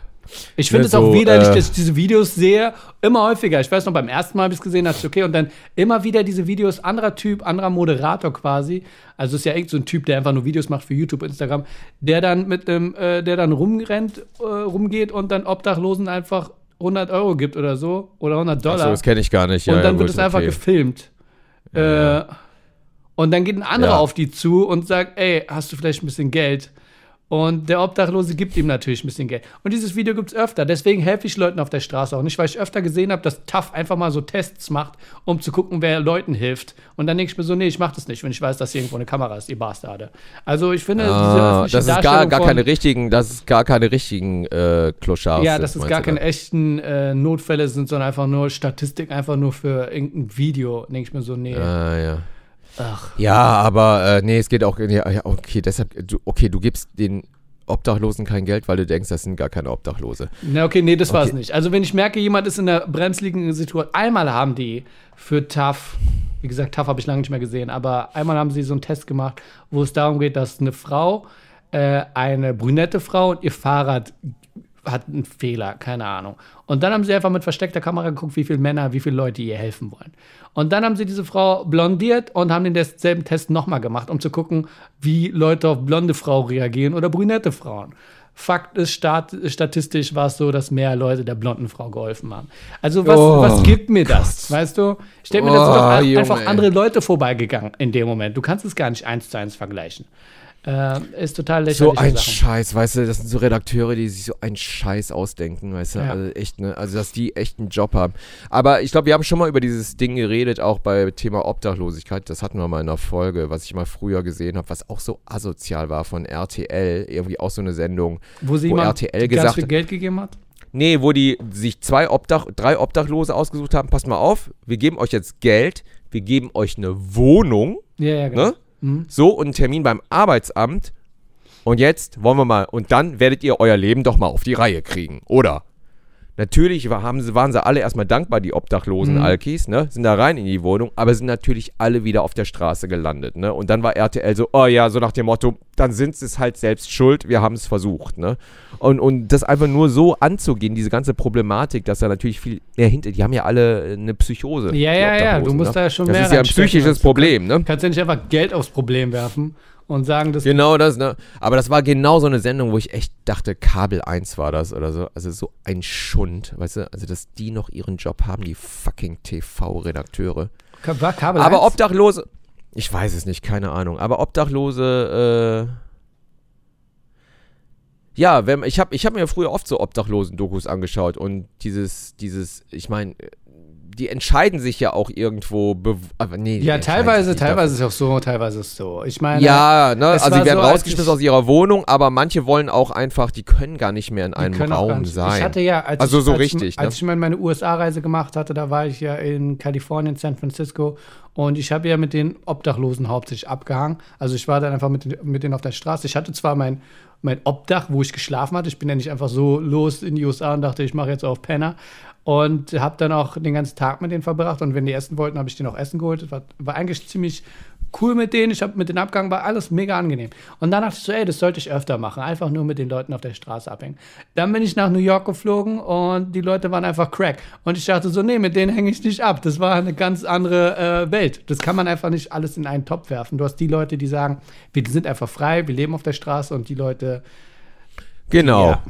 Ich finde Ne, es auch so, widerlich, äh, dass ich diese Videos sehe, immer häufiger. Ich weiß noch, beim ersten Mal habe ich es gesehen, dachte ich, okay, und dann immer wieder diese Videos, anderer Typ, anderer Moderator quasi. Also ist ja echt so ein Typ, der einfach nur Videos macht für YouTube, Instagram, der dann mit einem, äh, der dann rumrennt, äh, rumgeht und dann Obdachlosen einfach 100 Euro gibt oder so oder 100 Dollar. Achso, das kenne ich gar nicht. Ja, und dann ja, wird es einfach okay. gefilmt. Äh, und dann geht ein anderer Ja. auf die zu und sagt, ey, hast du vielleicht ein bisschen Geld? Und der Obdachlose gibt ihm natürlich ein bisschen Geld. Und dieses Video gibt es öfter. Deswegen helfe ich Leuten auf der Straße auch nicht, weil ich öfter gesehen habe, dass TAF einfach mal so Tests macht, um zu gucken, wer Leuten hilft. Und dann denke ich mir so, nee, ich mache das nicht, wenn ich weiß, dass hier irgendwo eine Kamera ist, ihr Bastarde. Also ich finde, diese Ah, öffentliche das ist gar, gar keine richtigen, das ist gar keine richtigen äh, Kloschars. Ja, das ist gar keine echten äh, Notfälle sind, sondern einfach nur Statistik, einfach nur für irgendein Video. Denke ich mir so, nee. Ah, ja. Ach. Ja, aber äh, nee, es geht auch. Ja, okay, deshalb, du, okay, du gibst den Obdachlosen kein Geld, weil du denkst, das sind gar keine Obdachlose. Na, okay, nee, das Okay. nicht. Also, wenn ich merke, jemand ist in einer brenzligen Situation, einmal haben die für TAF, wie gesagt, TAF habe ich lange nicht mehr gesehen, aber einmal haben sie so einen Test gemacht, wo es darum geht, dass eine Frau, äh, eine brünette Frau und ihr Fahrrad hat einen Fehler, keine Ahnung. Und dann haben sie einfach mit versteckter Kamera geguckt, wie viele Männer, wie viele Leute ihr helfen wollen. Und dann haben sie diese Frau blondiert und haben den selben Test nochmal gemacht, um zu gucken, wie Leute auf blonde Frau reagieren oder brünette Frauen. Fakt ist, stat statistisch war es so, dass mehr Leute der blonden Frau geholfen haben. Also was, Oh, was gibt mir das? Weißt du? Ich denke mir, Oh, Junge, einfach ey. andere Leute vorbeigegangen in dem Moment. Du kannst es gar nicht eins zu eins vergleichen. Äh, ist total lächerlich. So ein Scheiß, weißt du, das sind so Redakteure, die sich so einen Scheiß ausdenken, weißt du, Ja. also echt, ne, also dass die echt einen Job haben. Aber ich glaube, wir haben schon mal über dieses Ding geredet, auch bei Thema Obdachlosigkeit, das hatten wir mal in einer Folge, was ich mal früher gesehen habe, was auch so asozial war von RTL, irgendwie auch so eine Sendung, Wo sie wo RTL gesagt viel hat- Geld gegeben hat? Nee, wo die sich zwei Obdach, drei Obdachlose ausgesucht haben. Passt mal auf, wir geben euch jetzt Geld, wir geben euch eine Wohnung, Ja, ja, genau. ne? So und einen Termin beim Arbeitsamt. Und jetzt wollen wir mal, und dann werdet ihr euer Leben doch mal auf die Reihe kriegen, oder? Natürlich haben sie, waren sie alle erstmal dankbar, die obdachlosen Mhm. Alkis, ne? Sind da rein in die Wohnung, aber sind natürlich alle wieder auf der Straße gelandet, ne? Und dann war RTL so, oh ja, so nach dem Motto, dann sind sie es halt selbst schuld, wir haben es versucht, ne? Und, und das einfach nur so anzugehen, diese ganze Problematik, dass da natürlich viel eher hinter, die haben ja alle eine Psychose. Ja, ja, ja, du musst ne? da ja schon Das mehr ist ja ein psychisches Problem, ne? Du kannst ja nicht einfach Geld aufs Problem werfen und sagen, dass Genau das, ne? Aber das war genau so eine Sendung, wo ich echt dachte, Kabel 1 war das oder so. Also so ein Schund, weißt du? Also, dass die noch ihren Job haben, die fucking TV-Redakteure. war Kabel Aber 1? Obdachlose, ich weiß es nicht, keine Ahnung. Aber Obdachlose, äh. Ja, wenn, ich habe ich hab mir früher oft so Obdachlosen-Dokus angeschaut und dieses, dieses, ich meine, die entscheiden sich ja auch irgendwo. Aber nee, Ja, teilweise, teilweise ist es auch so, teilweise ist es so. Ich meine, ja, ne, also sie werden so, rausgeschmissen aus ihrer Wohnung, aber manche wollen auch einfach, die können gar nicht mehr in einem Raum sein. Ich hatte ja, als Also ich, so als richtig, Ich, ne? als ich meine USA-Reise gemacht hatte, da war ich ja in Kalifornien, San Francisco und ich habe ja mit den Obdachlosen hauptsächlich abgehangen. Also ich war dann einfach mit, den- mit denen auf der Straße. Ich hatte zwar mein, mein Obdach, wo ich geschlafen hatte. Ich bin ja nicht einfach so los in die USA und dachte, ich mache jetzt auf Penner. Und habe dann auch den ganzen Tag mit denen verbracht. Und wenn die essen wollten, habe ich denen auch Essen geholt. Das war, war eigentlich ziemlich cool mit denen. Ich habe mit den Abgang war alles mega angenehm. Und dann dachte ich so, ey, das sollte ich öfter machen. Einfach nur mit den Leuten auf der Straße abhängen. Dann bin ich nach New York geflogen und die Leute waren einfach crack. Und ich dachte so, nee, mit denen hänge ich nicht ab. Das war eine ganz andere äh, Welt. Das kann man einfach nicht alles in einen Topf werfen. Du hast die Leute, die sagen, wir sind einfach frei, wir leben auf der Straße und die Leute. Genau. Ja.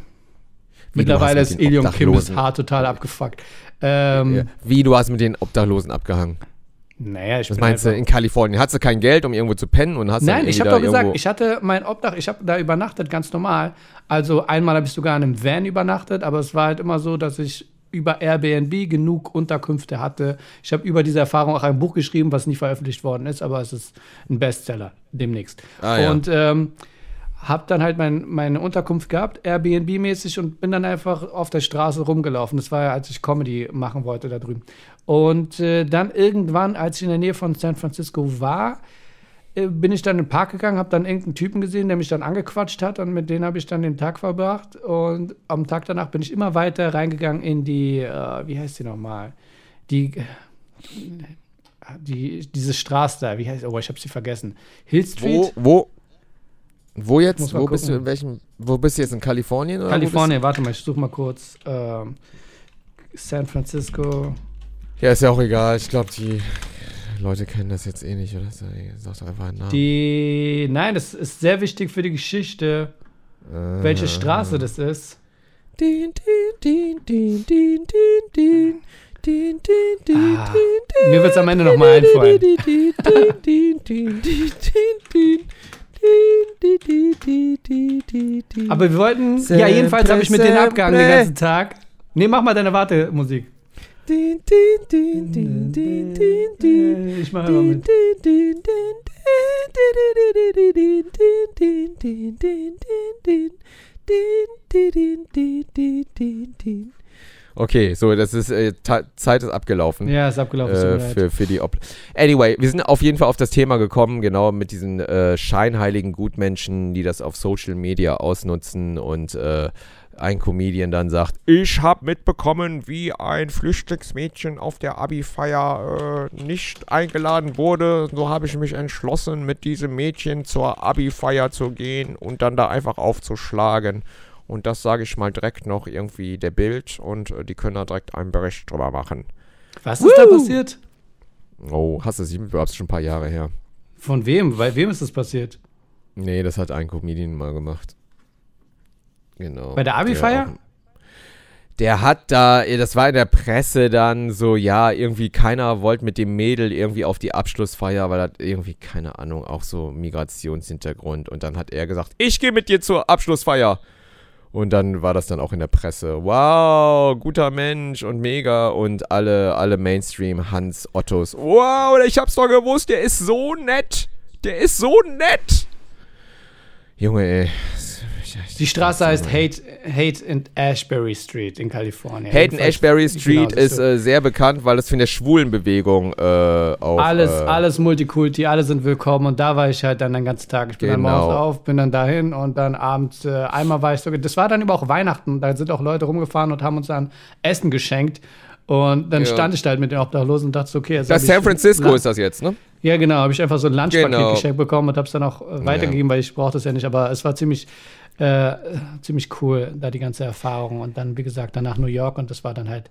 Mittlerweile hast ist Elion Kim das Haar total abgefuckt. Ähm. Wie du hast mit den Obdachlosen abgehangen. Naja, ich Was meinst du, in Kalifornien? Hattest du kein Geld, um irgendwo zu pennen und hast Nein, ich habe doch gesagt, ich hatte mein Obdach, ich habe da übernachtet, ganz normal. Also einmal habe ich sogar in einem Van übernachtet, aber es war halt immer so, dass ich über Airbnb genug Unterkünfte hatte. Ich habe über diese Erfahrung auch ein Buch geschrieben, was nie veröffentlicht worden ist, aber es ist ein Bestseller demnächst. Ah, ja. Und ähm, habe dann halt mein, meine Unterkunft gehabt, Airbnb-mäßig und bin dann einfach auf der Straße rumgelaufen. Das war ja, als ich Comedy machen wollte da drüben. Und äh, dann irgendwann, als ich in der Nähe von San Francisco war, äh, bin ich dann in den Park gegangen, habe dann irgendeinen Typen gesehen, der mich dann angequatscht hat und mit denen habe ich dann den Tag verbracht. Und am Tag danach bin ich immer weiter reingegangen in die, äh, wie heißt die nochmal? Die, die, diese Straße da, wie heißt, oh, ich habe sie vergessen. Hill Street? Wo, wo, wo jetzt? Wo bist du in welchem? Wo bist du jetzt in Kalifornien? Oder Kalifornien, warte mal, ich suche mal kurz. Ähm, San Francisco. Ja, ist ja auch egal. Ich glaube, die Leute kennen das jetzt eh nicht, oder? Sag doch einfach einen Namen. Die. Nein, das ist sehr wichtig für die Geschichte, äh. welche Straße das ist. Din, din, din, din, din, din, din. Din, din, din, Ah, mir wird es am Ende nochmal einfallen. Aber wir wollten. Ja, jedenfalls habe ich mit denen abgehangen den ganzen Tag. Nee, mach mal deine Wartemusik. Ich mache immer mit. Okay, so, das ist, äh, Zeit ist abgelaufen. Ja, ist abgelaufen. Äh, für, für die Ob Anyway, wir sind auf jeden Fall auf das Thema gekommen, genau mit diesen äh, scheinheiligen Gutmenschen, die das auf Social Media ausnutzen und äh, ein Comedian dann sagt, ich habe mitbekommen, wie ein Flüchtlingsmädchen auf der Abi-Feier äh, nicht eingeladen wurde. So habe ich mich entschlossen, mit diesem Mädchen zur Abi-Feier zu gehen und dann da einfach aufzuschlagen. Und das sage ich mal direkt noch irgendwie der Bild und äh, die können da direkt einen Bericht drüber machen. Was ist da passiert? Oh, hast du sie mitbekommen? Das ist schon ein paar Jahre her. Von wem? Bei wem ist das passiert? Nee, das hat ein Comedian mal gemacht. Genau. Bei der Abi-Feier? Der hat da, das war in der Presse dann so, ja, irgendwie keiner wollte mit dem Mädel irgendwie auf die Abschlussfeier, weil er hat irgendwie, keine Ahnung, auch so Migrationshintergrund. Und dann hat er gesagt, ich gehe mit dir zur Abschlussfeier. Und dann war das dann auch in der Presse. Wow, guter Mensch und mega. Und alle, alle Mainstream Hans Ottos. Wow, ich hab's doch gewusst, der ist so nett. Der ist so nett. Junge, ey. Die Straße heißt Hate, Hate in Ashbury Street in Kalifornien. Hayden Jedenfalls- Ashbury Street Genau, das ist äh, sehr bekannt, weil es von der Schwulenbewegung äh, auch. alles, äh, alles Multikulti, alle sind willkommen und da war ich halt dann den ganzen Tag. Ich bin dann Genau. morgens auf, bin dann dahin und dann abends, äh, einmal war ich sogar, das war dann über auch Weihnachten, da sind auch Leute rumgefahren und haben uns dann Essen geschenkt und dann Ja. stand ich da halt mit den Obdachlosen und dachte so, okay, jetzt Das San Francisco ist das jetzt, ne? Ja, genau, habe ich einfach so ein Lunchpaket Genau. geschenkt bekommen und habe es dann auch äh, weitergegeben, weil ich brauchte es ja nicht, aber es war ziemlich, äh, ziemlich cool, da die ganze Erfahrung und dann, wie gesagt, danach New York und das war dann halt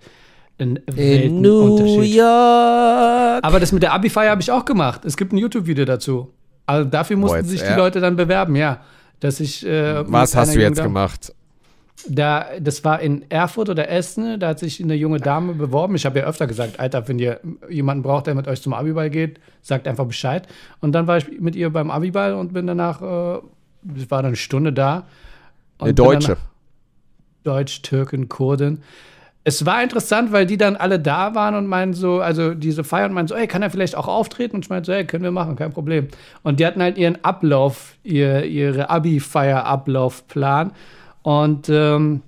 ein Weltenunterschied. York. Aber das mit der Abi-Feier habe ich auch gemacht. Es gibt ein YouTube-Video dazu. Also dafür mussten jetzt, sich die ja. Leute dann bewerben, ja. Dass ich. Äh, Was hast du jetzt Dame- gemacht? Da, das war in Erfurt oder Essen. Da hat sich eine junge Dame beworben. Ich habe ja öfter gesagt, Alter, wenn ihr jemanden braucht, der mit euch zum Abiball geht, sagt einfach Bescheid. Und dann war ich mit ihr beim Abiball und bin danach, äh, ich war dann eine Stunde da. Eine Deutsche. Deutsch, Türken, Kurden. Es war interessant, weil die dann alle da waren und meinen so, also diese Feier und meinen so, ey, kann er vielleicht auch auftreten? Und ich meinte so, ey, können wir machen, kein Problem. Und die hatten halt ihren Ablauf, ihr, ihre Abi-Feier-Ablaufplan. Und ähm,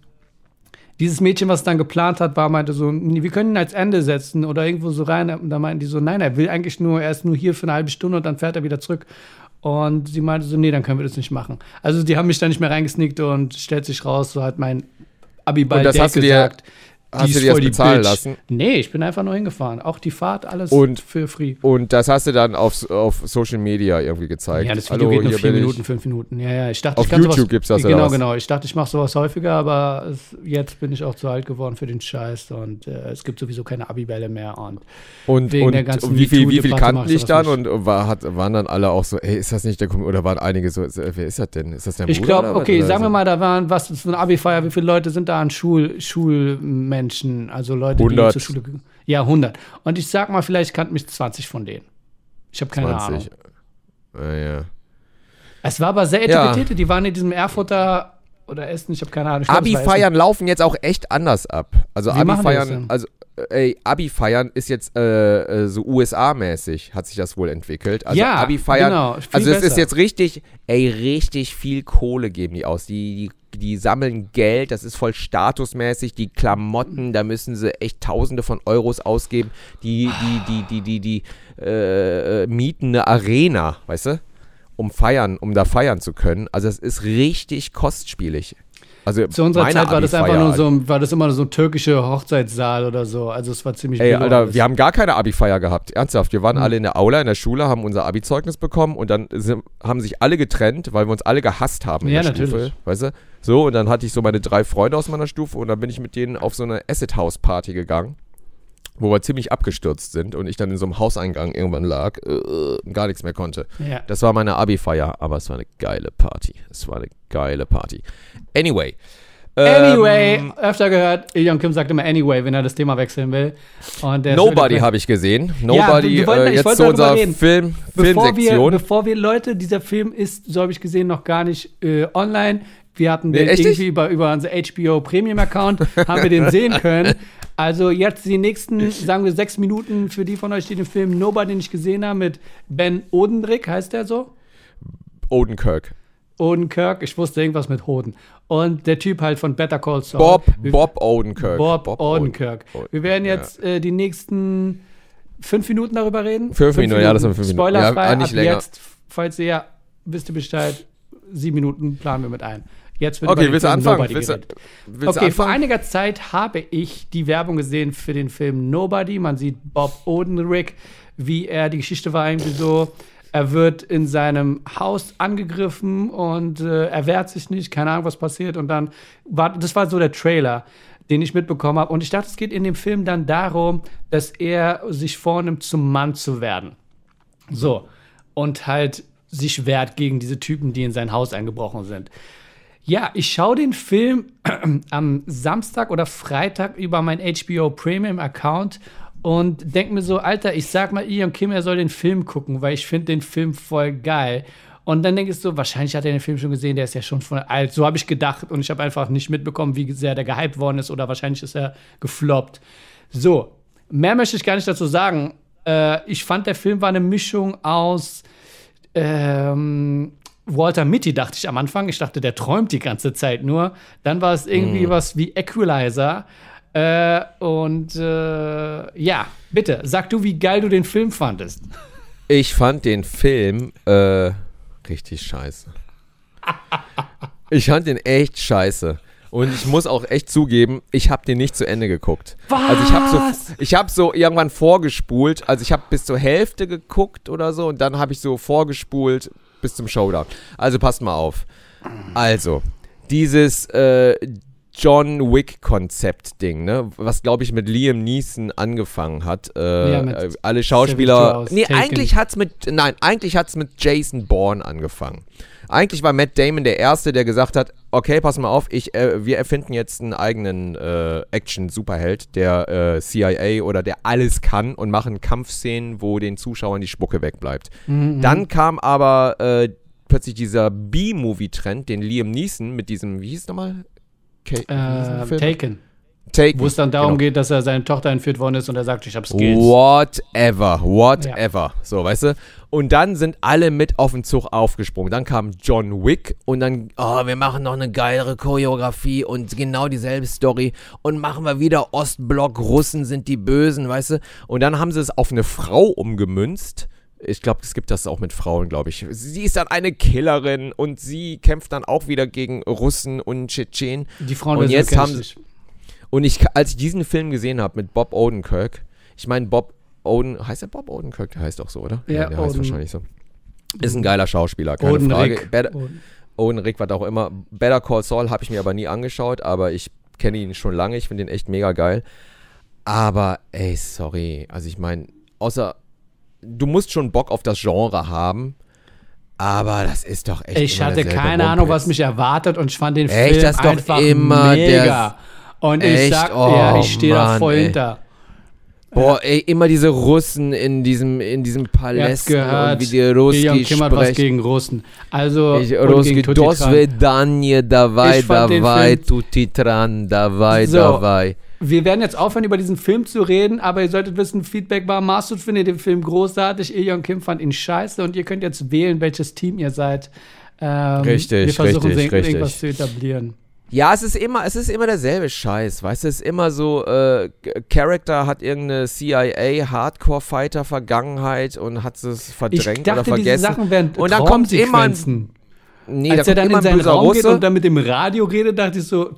dieses Mädchen, was dann geplant hat, war, meinte so, "Nee, wir können ihn als Ende setzen oder irgendwo so rein. Und da meinten die so, nein, er will eigentlich nur, er ist nur hier für eine halbe Stunde und dann fährt er wieder zurück. Und sie meinte so, nee, dann können wir das nicht machen. Also die haben mich da nicht mehr reingesneakt und stellt sich raus, so hat mein das hast du dir- gesagt. Hast ist du dir das die bezahlen Bitch. lassen? Nee, ich bin einfach nur hingefahren. Auch die Fahrt, alles Und- für free. Und das hast du dann auf, auf Social Media irgendwie gezeigt. Ja, das Video geht nur vier bin ich. Minuten, fünf Minuten. Ja, ja, ich dachte, Auf ich YouTube sowas, gibt's das, oder Genau, genau. Ich dachte, ich mache sowas häufiger, aber es, jetzt bin ich auch zu alt geworden für den Scheiß und äh, es gibt sowieso keine Abibälle mehr und Und, Wegen und, der ganzen und wie viel, wie viel kannten dich dann nicht. und war, hat, waren dann alle auch so, ey, ist das nicht der Komiker? Oder waren einige so, wer ist das denn? Ist das ich Bruder? glaube, oder was? okay, sagen wir mal, da waren, was ist so eine Abi-Feier, wie viele Leute sind da an Schul, Schulmenschen, also Leute, 100. die zur Schule ge- Ja, 100. Und ich sag mal, vielleicht kannten mich 20 von denen. Ich habe keine 20. Ahnung. Ah, ja. Es war aber sehr Ja. etikettierte, die waren in diesem Erfurter oder Essen, ich habe keine Ahnung. Abi-Feiern laufen jetzt auch echt anders ab. Also Abi-Feiern, also äh, ey, Abi-Feiern ist jetzt äh, äh, so USA-mäßig, hat sich das wohl entwickelt. Also Ja, Abi-Feiern, genau, also es ist besser. jetzt richtig, ey, richtig viel Kohle geben die aus. Die, die, die sammeln Geld, das ist voll statusmäßig. Die Klamotten, da müssen sie echt Tausende von Euros ausgeben. Die, die, die, die, die, die, äh, äh, mieten eine Arena, weißt du? Um feiern, um da feiern zu können. Also es ist richtig kostspielig. Also Zu unserer Zeit war das einfach nur so, war das immer so ein türkischer Hochzeitssaal oder so. Also es war ziemlich Ey, Alter, alles. wir haben gar keine Abi-Feier gehabt. Ernsthaft. Wir waren alle in der Aula, in der Schule, haben unser Abi-Zeugnis bekommen und dann sind, haben sich alle getrennt, weil wir uns alle gehasst haben in Ja, der natürlich. Stufe. Weißt du? So, und dann hatte ich so meine drei Freunde aus meiner Stufe und dann bin ich mit denen auf so eine Acid House Party gegangen, wo wir ziemlich abgestürzt sind und ich dann in so einem Hauseingang irgendwann lag äh, und gar nichts mehr konnte. ja. Das war meine Abi-Feier, aber es war eine geile Party. Es war eine geile Party. Anyway. Anyway, ähm, öfter gehört, Young Kim sagt immer anyway, wenn er das Thema wechseln will. Nobody habe ich gesehen. Nobody, wir wollten- äh, jetzt zu unserer. Film, bevor wir, Filmsektion. bevor wir Leute, dieser Film ist, so habe ich gesehen, noch gar nicht äh, online. Wir hatten Nee, den echt irgendwie über, über unser HBO Premium Account, haben wir den sehen können. Also jetzt die nächsten, sagen wir, sechs Minuten für die von euch, die den Film Nobody nicht gesehen haben, mit Ben Odenbrick, heißt der so? Odenkirk. Odenkirk, ich wusste irgendwas mit Hoden. Und der Typ halt von Better Call Saul. Bob, Bob Odenkirk. Bob, Oden- Odenkirk. Oden- Wir werden ja. jetzt äh, die nächsten fünf Minuten darüber reden. Fünf Minuten, ja, das sind fünf Minuten. Spoilerfrei, Ja, nicht ab länger. jetzt, falls ihr ja, wisst ihr Bescheid, sieben Minuten planen wir mit ein. Jetzt wird Okay, willst du anfangen? Nobody Willst du, willst Okay, du vor anfangen? einiger Zeit habe ich die Werbung gesehen für den Film Nobody. Man sieht Bob Odenrick, wie er, die Geschichte war irgendwie so, er wird in seinem Haus angegriffen und äh, er wehrt sich nicht, keine Ahnung, was passiert. Und dann war, das war so der Trailer, den ich mitbekommen habe. Und ich dachte, es geht in dem Film dann darum, dass er sich vornimmt, zum Mann zu werden. So. Und halt sich wehrt gegen diese Typen, die in sein Haus eingebrochen sind. Ja, ich schaue den Film am Samstag oder Freitag über mein HBO Premium Account und denke mir so, Alter, ich sag mal Ian Kim, er soll den Film gucken, weil ich finde den Film voll geil. Und dann denke ich so, wahrscheinlich hat er den Film schon gesehen, der ist ja schon voll alt. So habe ich gedacht und ich habe einfach nicht mitbekommen, wie sehr der gehypt worden ist oder wahrscheinlich ist er gefloppt. So, mehr möchte ich gar nicht dazu sagen. Äh, ich fand, der Film war eine Mischung aus ähm, Walter Mitty, dachte ich am Anfang. Ich dachte, der träumt die ganze Zeit nur. Dann war es irgendwie was wie Equalizer. Äh, und äh, ja, bitte, sag du, wie geil du den Film fandest. Ich fand den Film äh, richtig scheiße. Ich fand den echt scheiße. Und ich muss auch echt zugeben, ich habe den nicht zu Ende geguckt. Also ich habe Was? so, ich habe so irgendwann vorgespult. Also ich habe bis zur Hälfte geguckt oder so und dann habe ich so vorgespult bis zum Showdown. Also passt mal auf. Also dieses äh, John Wick Konzept-Ding, ne, was glaube ich mit Liam Neeson angefangen hat. Äh, Ja, alle Schauspieler. Nee, Taken. eigentlich hat's mit, nein, eigentlich hat's mit Jason Bourne angefangen. Eigentlich war Matt Damon der Erste, der gesagt hat, okay, pass mal auf, ich, äh, wir erfinden jetzt einen eigenen äh, Action-Superheld, der äh, CIA oder der alles kann und machen Kampfszenen, wo den Zuschauern die Spucke wegbleibt. Mhm. Dann kam aber äh, plötzlich dieser B-Movie-Trend, den Liam Neeson mit diesem, wie hieß es nochmal? Der Äh? Taken. Taken. Wo es dann darum Genau. geht, dass er seine Tochter entführt worden ist und er sagt, ich hab Skills. Whatever, whatever. So, weißt du? Und dann sind alle mit auf den Zug aufgesprungen. Dann kam John Wick und dann, oh, wir machen noch eine geilere Choreografie und genau dieselbe Story und machen wir wieder Ostblock, Russen sind die Bösen, weißt du? Und dann haben sie es auf eine Frau umgemünzt. Ich glaube, es gibt das auch mit Frauen, glaube ich. Sie ist dann eine Killerin und sie kämpft dann auch wieder gegen Russen und Tschetschenen. Die Frauen Und jetzt haben Und ich, als ich diesen Film gesehen habe mit Bob Odenkirk, ich meine, Bob Oden, heißt der Bob Odenkirk? Der heißt auch so, oder? Ja, der heißt Oden- wahrscheinlich so. Ist ein geiler Schauspieler, keine Odenrick. Frage. Better, Oden- Odenrick, was auch immer. Better Call Saul habe ich mir aber nie angeschaut, aber ich kenne ihn schon lange. Ich finde ihn echt mega geil. Aber, ey, sorry. Also, ich meine, außer du musst schon Bock auf das Genre haben, aber das ist doch echt. Ich hatte keine Ahnung, was mich erwartet und ich fand den Echt, Film das ist doch einfach immer mega. der- und ich Echt? sag, Oh, ja, ich stehe da voll ey. hinter. Boah, ey, immer diese Russen in diesem, in diesem gehört, und wie die Ruski hat was sprechen. gegen Russen. Also, Ich, Ruski, gegen dos Tutitran. vedanje, davai, Ich davai, Film- tutti tran, davai, So. davai. Wir werden jetzt aufhören, über diesen Film zu reden, aber ihr solltet wissen, Feedback war, Masud findet den Film großartig, Ilion Kim fand ihn scheiße und ihr könnt jetzt wählen, welches Team ihr seid. Ähm, Richtig, wir versuchen richtig, irgendwas richtig. zu etablieren. Ja, es ist immer, es ist immer derselbe Scheiß, weißt du, es ist immer so, äh, Character hat irgendeine CIA Hardcore-Fighter Vergangenheit und hat es Ich verdrängt dachte, oder diese vergessen. Sachen wären und dann kommt immer ein, nee, Als da er dann in ein seinen Raum geht Russe. und dann mit dem Radio redet, dachte ich so,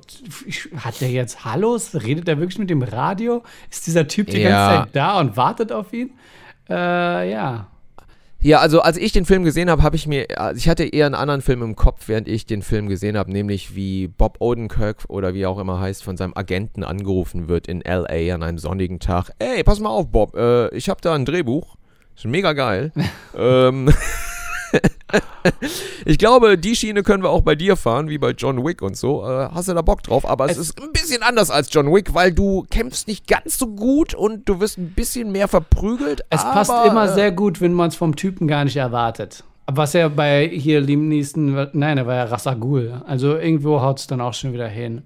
ich- hat der jetzt Hallos? Redet er wirklich mit dem Radio? Ist dieser Typ die Ja. ganze Zeit da und wartet auf ihn? Äh, ja. Ja, also als ich den Film gesehen habe, habe ich mir, also ich hatte eher einen anderen Film im Kopf, während ich den Film gesehen habe, nämlich wie Bob Odenkirk oder wie er auch immer heißt, von seinem Agenten angerufen wird in L.A. an einem sonnigen Tag. Ey, pass mal auf, Bob, äh, ich habe da ein Drehbuch, ist mega geil. ähm, ich glaube, die Schiene können wir auch bei dir fahren, wie bei John Wick und so. Äh, hast du da Bock drauf? Aber es, Es- ist ein bisschen anders als John Wick, weil du kämpfst nicht ganz so gut und du wirst ein bisschen mehr verprügelt. Es aber, passt immer äh, sehr gut, wenn man es vom Typen gar nicht erwartet. Was er bei hier Liam Neeson, nein, er war ja Rassagul. Also irgendwo haut es dann auch schon wieder hin.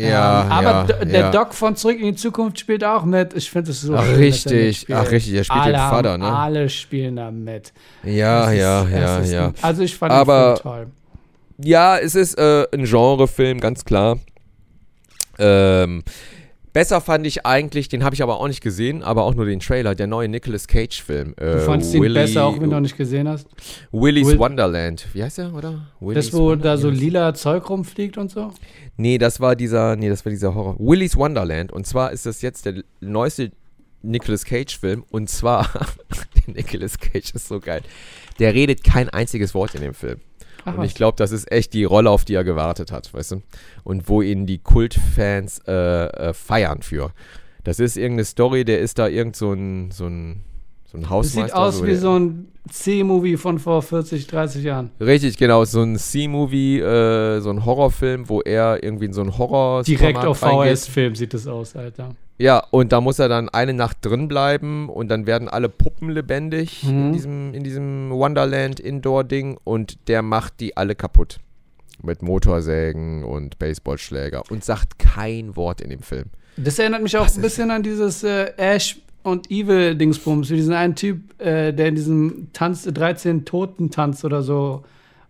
Ja, Ähm, aber ja, der ja. Doc von Zurück in die Zukunft spielt auch mit. Ich finde es so Ach, schön, richtig. Ach, richtig, er spielt alle den Vater, ne? Alle spielen da mit. Ja, ist- ja, ja, ist ja. ein- Also ich fand Aber- den Film toll. Ja, es ist äh, ein Genrefilm, ganz klar. Ähm, besser fand ich eigentlich, den habe ich aber auch nicht gesehen, aber auch nur den Trailer, der neue Nicolas Cage-Film. Äh, Du fandst ihn besser, auch wenn du noch nicht gesehen hast. Willy's Will- Wonderland. Wie heißt der, oder? Willy's Das, wo Wonder- da so lila Zeug rumfliegt und so. Nee, das war dieser, nee, das war dieser Horror. Willy's Wonderland. Und zwar ist das jetzt der neueste Nicolas Cage-Film. Und zwar, der Nicolas Cage ist so geil. Der redet kein einziges Wort in dem Film. Ach, Und ich glaube, das ist echt die Rolle, auf die er gewartet hat, weißt du? Und wo ihn die Kultfans äh, äh, feiern für. Das ist irgendeine Story, der ist da irgend so ein, so ein, so ein Das Hausmeister. sieht aus wie der- so ein C-Movie von vor 40, 30 Jahren. Richtig, genau, so ein C-Movie, äh, so ein Horrorfilm, wo er irgendwie in so ein Horror Direkt auf. VHS-Film sieht das aus, Alter. Ja, und da muss er dann eine Nacht drin bleiben und dann werden alle Puppen lebendig in, Mhm. diesem, in diesem Wonderland Indoor-Ding und der macht die alle kaputt. Mit Motorsägen und Baseballschläger und sagt kein Wort in dem Film. Das erinnert mich auch Was ein bisschen an dieses äh, Ash und Evil Dingsbums, wie diesen einen Typ, äh, der in diesem Tanz, 13 Toten Tanz oder so.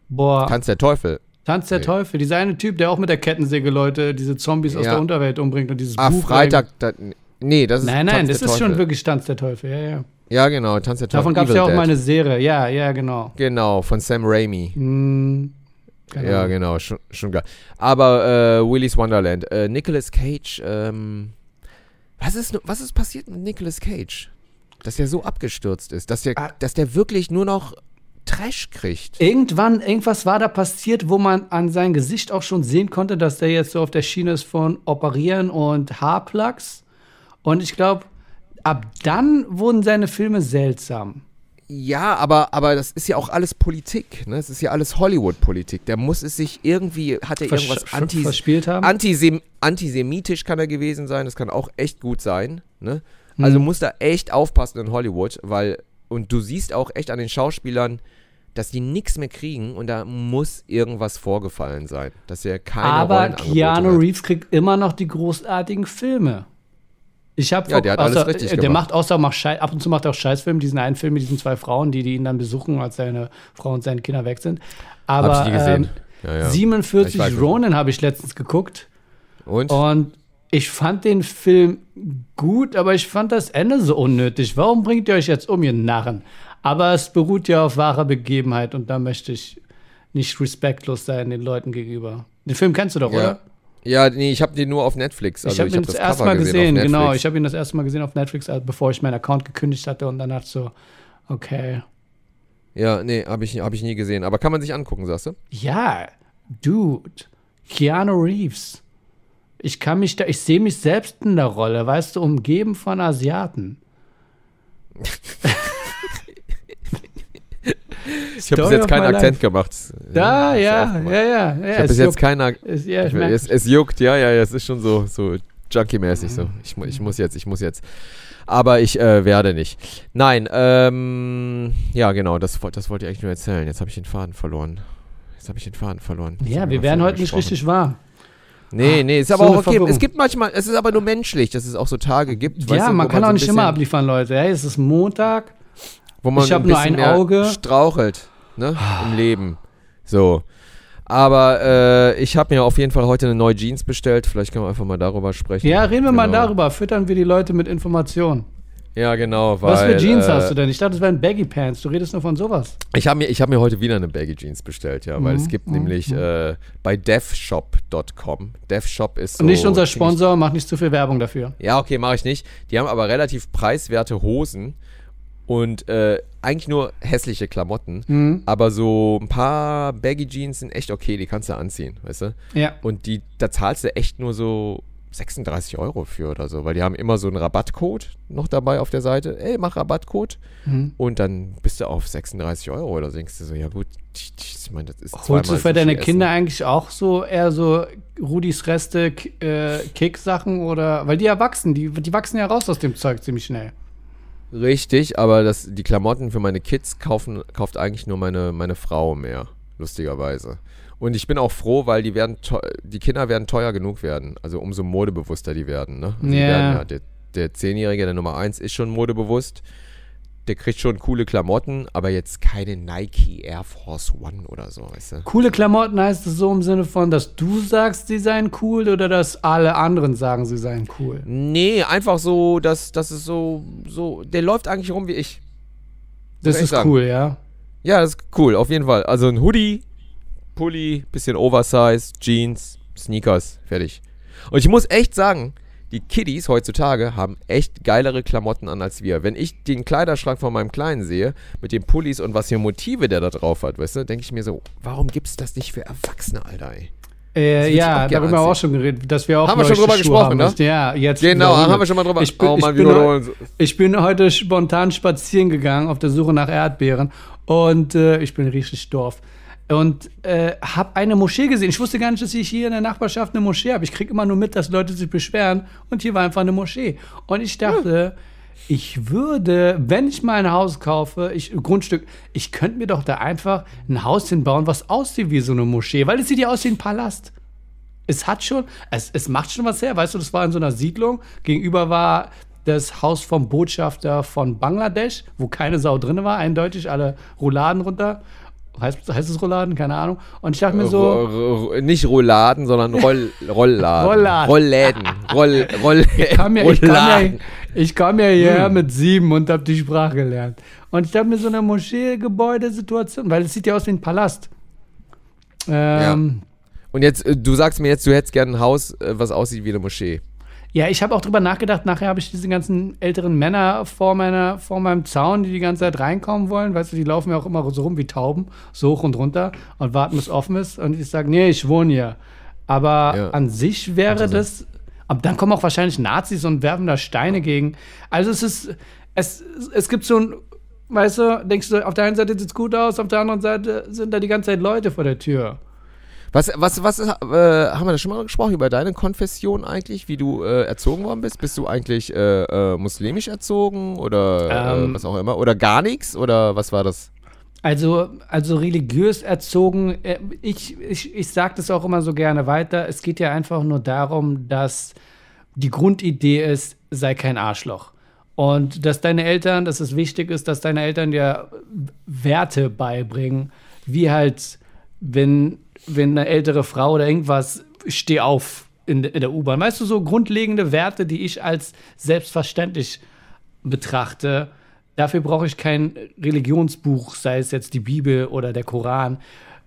Boah, Tanz der Teufel. Tanz der Nee. Teufel. Dieser eine Typ, der auch mit der Kettensäge Leute, diese Zombies aus Ja. der Unterwelt umbringt und dieses Ah, Buch. Freitag. Da, nee, das ist Nein, nein, Tanz das ist schon Teufel. wirklich Tanz der Teufel, ja, ja. Ja, genau, Tanz der Teufel. Davon gab es ja auch Dead. mal eine Serie, ja, ja, genau. Genau, von Sam Raimi. Hm, genau. Ja, genau, schon, schon geil. Aber äh, Willy's Wonderland. Äh, Nicolas Cage, ähm, was ist, was ist passiert mit Nicolas Cage? Dass er so abgestürzt ist, dass der, Ah. dass der wirklich nur noch Trash kriegt. Irgendwann, irgendwas war da passiert, wo man an sein Gesicht auch schon sehen konnte, dass der jetzt so auf der Schiene ist von Operieren und Haarplugs. Und ich glaube, ab dann wurden seine Filme seltsam. Ja, aber, aber das ist ja auch alles Politik, ne? Das ist ja alles Hollywood-Politik. Der muss es sich irgendwie, hat er Versch- irgendwas ver- anti, verspielt haben. antisem, antisemitisch kann er gewesen sein. Das kann auch echt gut sein, ne? Also Mhm. muss da echt aufpassen in Hollywood, weil, und du siehst auch echt an den Schauspielern, dass die nichts mehr kriegen und da muss irgendwas vorgefallen sein, dass er keine Aber Keanu hat. Reeves kriegt immer noch die großartigen Filme. Ich habe Ja, der richtig Der macht außer macht Schei- ab und zu macht er auch Scheißfilme, diesen einen Film mit diesen zwei Frauen, die, die ihn dann besuchen, als seine Frau und seine Kinder weg sind. Aber Hab ich gesehen. ähm, ja, ja. 47 Ich weiß es. Ronin habe ich letztens geguckt Und? und ich fand den Film gut, aber ich fand das Ende so unnötig. Warum bringt ihr euch jetzt um, ihr Narren? Aber es beruht ja auf wahrer Begebenheit und da möchte ich nicht respektlos sein den Leuten gegenüber. Den Film kennst du doch, Ja. oder? Ja, nee, ich habe den nur auf Netflix. Also ich habe ihn hab das, das erste Mal gesehen. gesehen, genau. Ich habe ihn das erste Mal gesehen auf Netflix, also bevor ich meinen Account gekündigt hatte und ich so, okay. Ja, nee, habe ich, hab ich nie gesehen. Aber kann man sich angucken, sagst du? Ja, Dude, Keanu Reeves. Ich kann mich da, ich sehe mich selbst in der Rolle, weißt du, umgeben von Asiaten. Ich habe bis jetzt keinen Akzent gemacht. Da, ja, ja, ja. ja Ich habe bis es jetzt keinen Ak Es, ja, ich es, es juckt, ja, ja, ja, es ist schon so, so junkie-mäßig so. Ich, ich muss jetzt, ich muss jetzt. Aber ich äh, werde nicht. Nein, ähm, ja, genau, das, das wollte ich eigentlich nur erzählen. Jetzt habe ich den Faden verloren. Jetzt habe ich den Faden verloren. Ja, wir werden heute nicht richtig warm. Nee, nee, ist so aber eine auch okay. Verwirrung. Es gibt manchmal, es ist aber nur menschlich, dass es auch so Tage gibt. weißt ja, du, man kann so auch ein nicht immer abliefern, Leute. Hey, es ist Montag. Wo man Ich ein nur ein mehr Auge. strauchelt, ne, im Leben. So. Aber äh, ich habe mir auf jeden Fall heute eine neue Jeans bestellt. Vielleicht können wir einfach mal darüber sprechen. Ja, reden wir mal Genau. darüber. Füttern wir die Leute mit Informationen. Ja, genau. Weil, Was für Jeans äh, hast du denn? Ich dachte, es wären Baggy Pants. Du redest nur von sowas. Ich habe mir, ich hab mir heute wieder eine Baggy Jeans bestellt, ja, weil Mhm, es gibt mhm, nämlich äh, bei devshop.com. Devshop ist so. Und nicht unser Sponsor, mach nicht zu viel Werbung dafür. Ja, okay, mache ich nicht. Die haben aber relativ preiswerte Hosen und äh, eigentlich nur hässliche Klamotten. Mhm. Aber so ein paar Baggy Jeans sind echt okay, die kannst du anziehen, weißt du? Ja. Und die, da zahlst du echt nur so 36 Euro für oder so, weil die haben immer so einen Rabattcode noch dabei auf der Seite. Ey, mach Rabattcode. Mhm. Und dann bist du auf 36 Euro oder so. denkst du so, ja gut, ich, ich meine, das ist Holst du für deine essen. Kinder eigentlich auch so eher so Rudis Reste äh, Kick-Sachen oder weil die ja wachsen, die, die wachsen ja raus aus dem Zeug ziemlich schnell. Richtig, aber das, die Klamotten für meine Kids kaufen, kauft eigentlich nur meine, meine Frau mehr, lustigerweise. Und ich bin auch froh, weil die werden die Kinder werden teuer genug werden. Also umso modebewusster die werden. Ne? Also die Ja. werden ja der, der Zehnjährige, der Nummer eins, ist schon modebewusst. Der kriegt schon coole Klamotten, aber jetzt keine Nike Air Force One oder so, weißt du? Coole Klamotten heißt es so im Sinne von, dass du sagst, sie seien cool oder dass alle anderen sagen, sie seien cool. Nee, einfach so, dass das ist so, so, der läuft eigentlich rum wie ich. Das ist sagen. cool, ja. Ja, das ist cool, auf jeden Fall. Also ein Hoodie, Pulli, bisschen Oversize, Jeans, Sneakers, fertig. Und ich muss echt sagen, die Kiddies heutzutage haben echt geilere Klamotten an als wir. Wenn ich den Kleiderschrank von meinem Kleinen sehe, mit den Pullis und was für Motive der da drauf hat, weißt du, denke ich mir so, warum gibt's das nicht für Erwachsene, Alter, ey? Äh, ich ja, darüber haben wir auch schon geredet, dass wir auch Haben wir schon drüber Schuhe gesprochen, haben ne? Ja, jetzt Genau, haben wir schon mal drüber. Ich bin, oh, ich, Mann, bin, heu- wiederholen. ich bin heute spontan spazieren gegangen auf der Suche nach Erdbeeren und äh, ich bin richtig doof. Und äh, habe eine Moschee gesehen. Ich wusste gar nicht, dass ich hier in der Nachbarschaft eine Moschee habe. Ich kriege immer nur mit, dass Leute sich beschweren. Und hier war einfach eine Moschee. Und ich dachte, ich würde, wenn ich mal ein Haus kaufe, ich, Grundstück, ich könnte mir doch da einfach ein Haus hinbauen, was aussieht wie so eine Moschee. Weil es sieht ja aus wie ein Palast es hat schon, es, es macht schon was her, weißt du, das war in so einer Siedlung. Gegenüber war das Haus vom Botschafter von Bangladesch, wo keine Sau drin war, eindeutig alle Rouladen runter. Heißt, heißt es Rouladen? Keine Ahnung. Und ich dachte mir so, ro- nicht Rouladen, sondern Roll, Rollladen. Rollladen. Rollläden. Roll, Roll, ich kam ja, ich kam ja, Rolladen. ich kam ja hierher mit sieben und habe die Sprache gelernt. Und ich dachte mir so eine Moschee-Gebäudesituation, weil es sieht ja aus wie ein Palast. Ähm, Und jetzt, äh, du sagst mir jetzt, du hättest gerne ein Haus, äh, was aussieht wie eine Moschee. Ja, ich habe auch drüber nachgedacht. Nachher habe ich diese ganzen älteren Männer vor, meiner, vor meinem Zaun, die die ganze Zeit reinkommen wollen. Weißt du, die laufen ja auch immer so rum wie Tauben, so hoch und runter und warten, bis offen ist. Und ich sage, nee, ich wohne hier. Aber Ja. an sich wäre das. Aber dann kommen auch wahrscheinlich Nazis und werfen da Steine gegen. Also es ist. Es, es gibt so ein. Weißt du, denkst du, auf der einen Seite sieht es gut aus, auf der anderen Seite sind da die ganze Zeit Leute vor der Tür. Was, was, was, ist, äh, haben wir da schon mal gesprochen über deine Konfession eigentlich, wie du äh, erzogen worden bist? Bist du eigentlich äh, äh, muslimisch erzogen oder äh, Ähm. was auch immer? Oder gar nichts? Oder was war das? Also, also religiös erzogen, äh, ich, ich, ich sage das auch immer so gerne weiter. Es geht ja einfach nur darum, dass die Grundidee ist, sei kein Arschloch. Und dass deine Eltern, dass es wichtig ist, dass deine Eltern dir Werte beibringen, wie halt, wenn, wenn eine ältere Frau oder irgendwas, steh auf in, in der U-Bahn. Weißt du, so grundlegende Werte, die ich als selbstverständlich betrachte. Dafür brauche ich kein Religionsbuch, sei es jetzt die Bibel oder der Koran.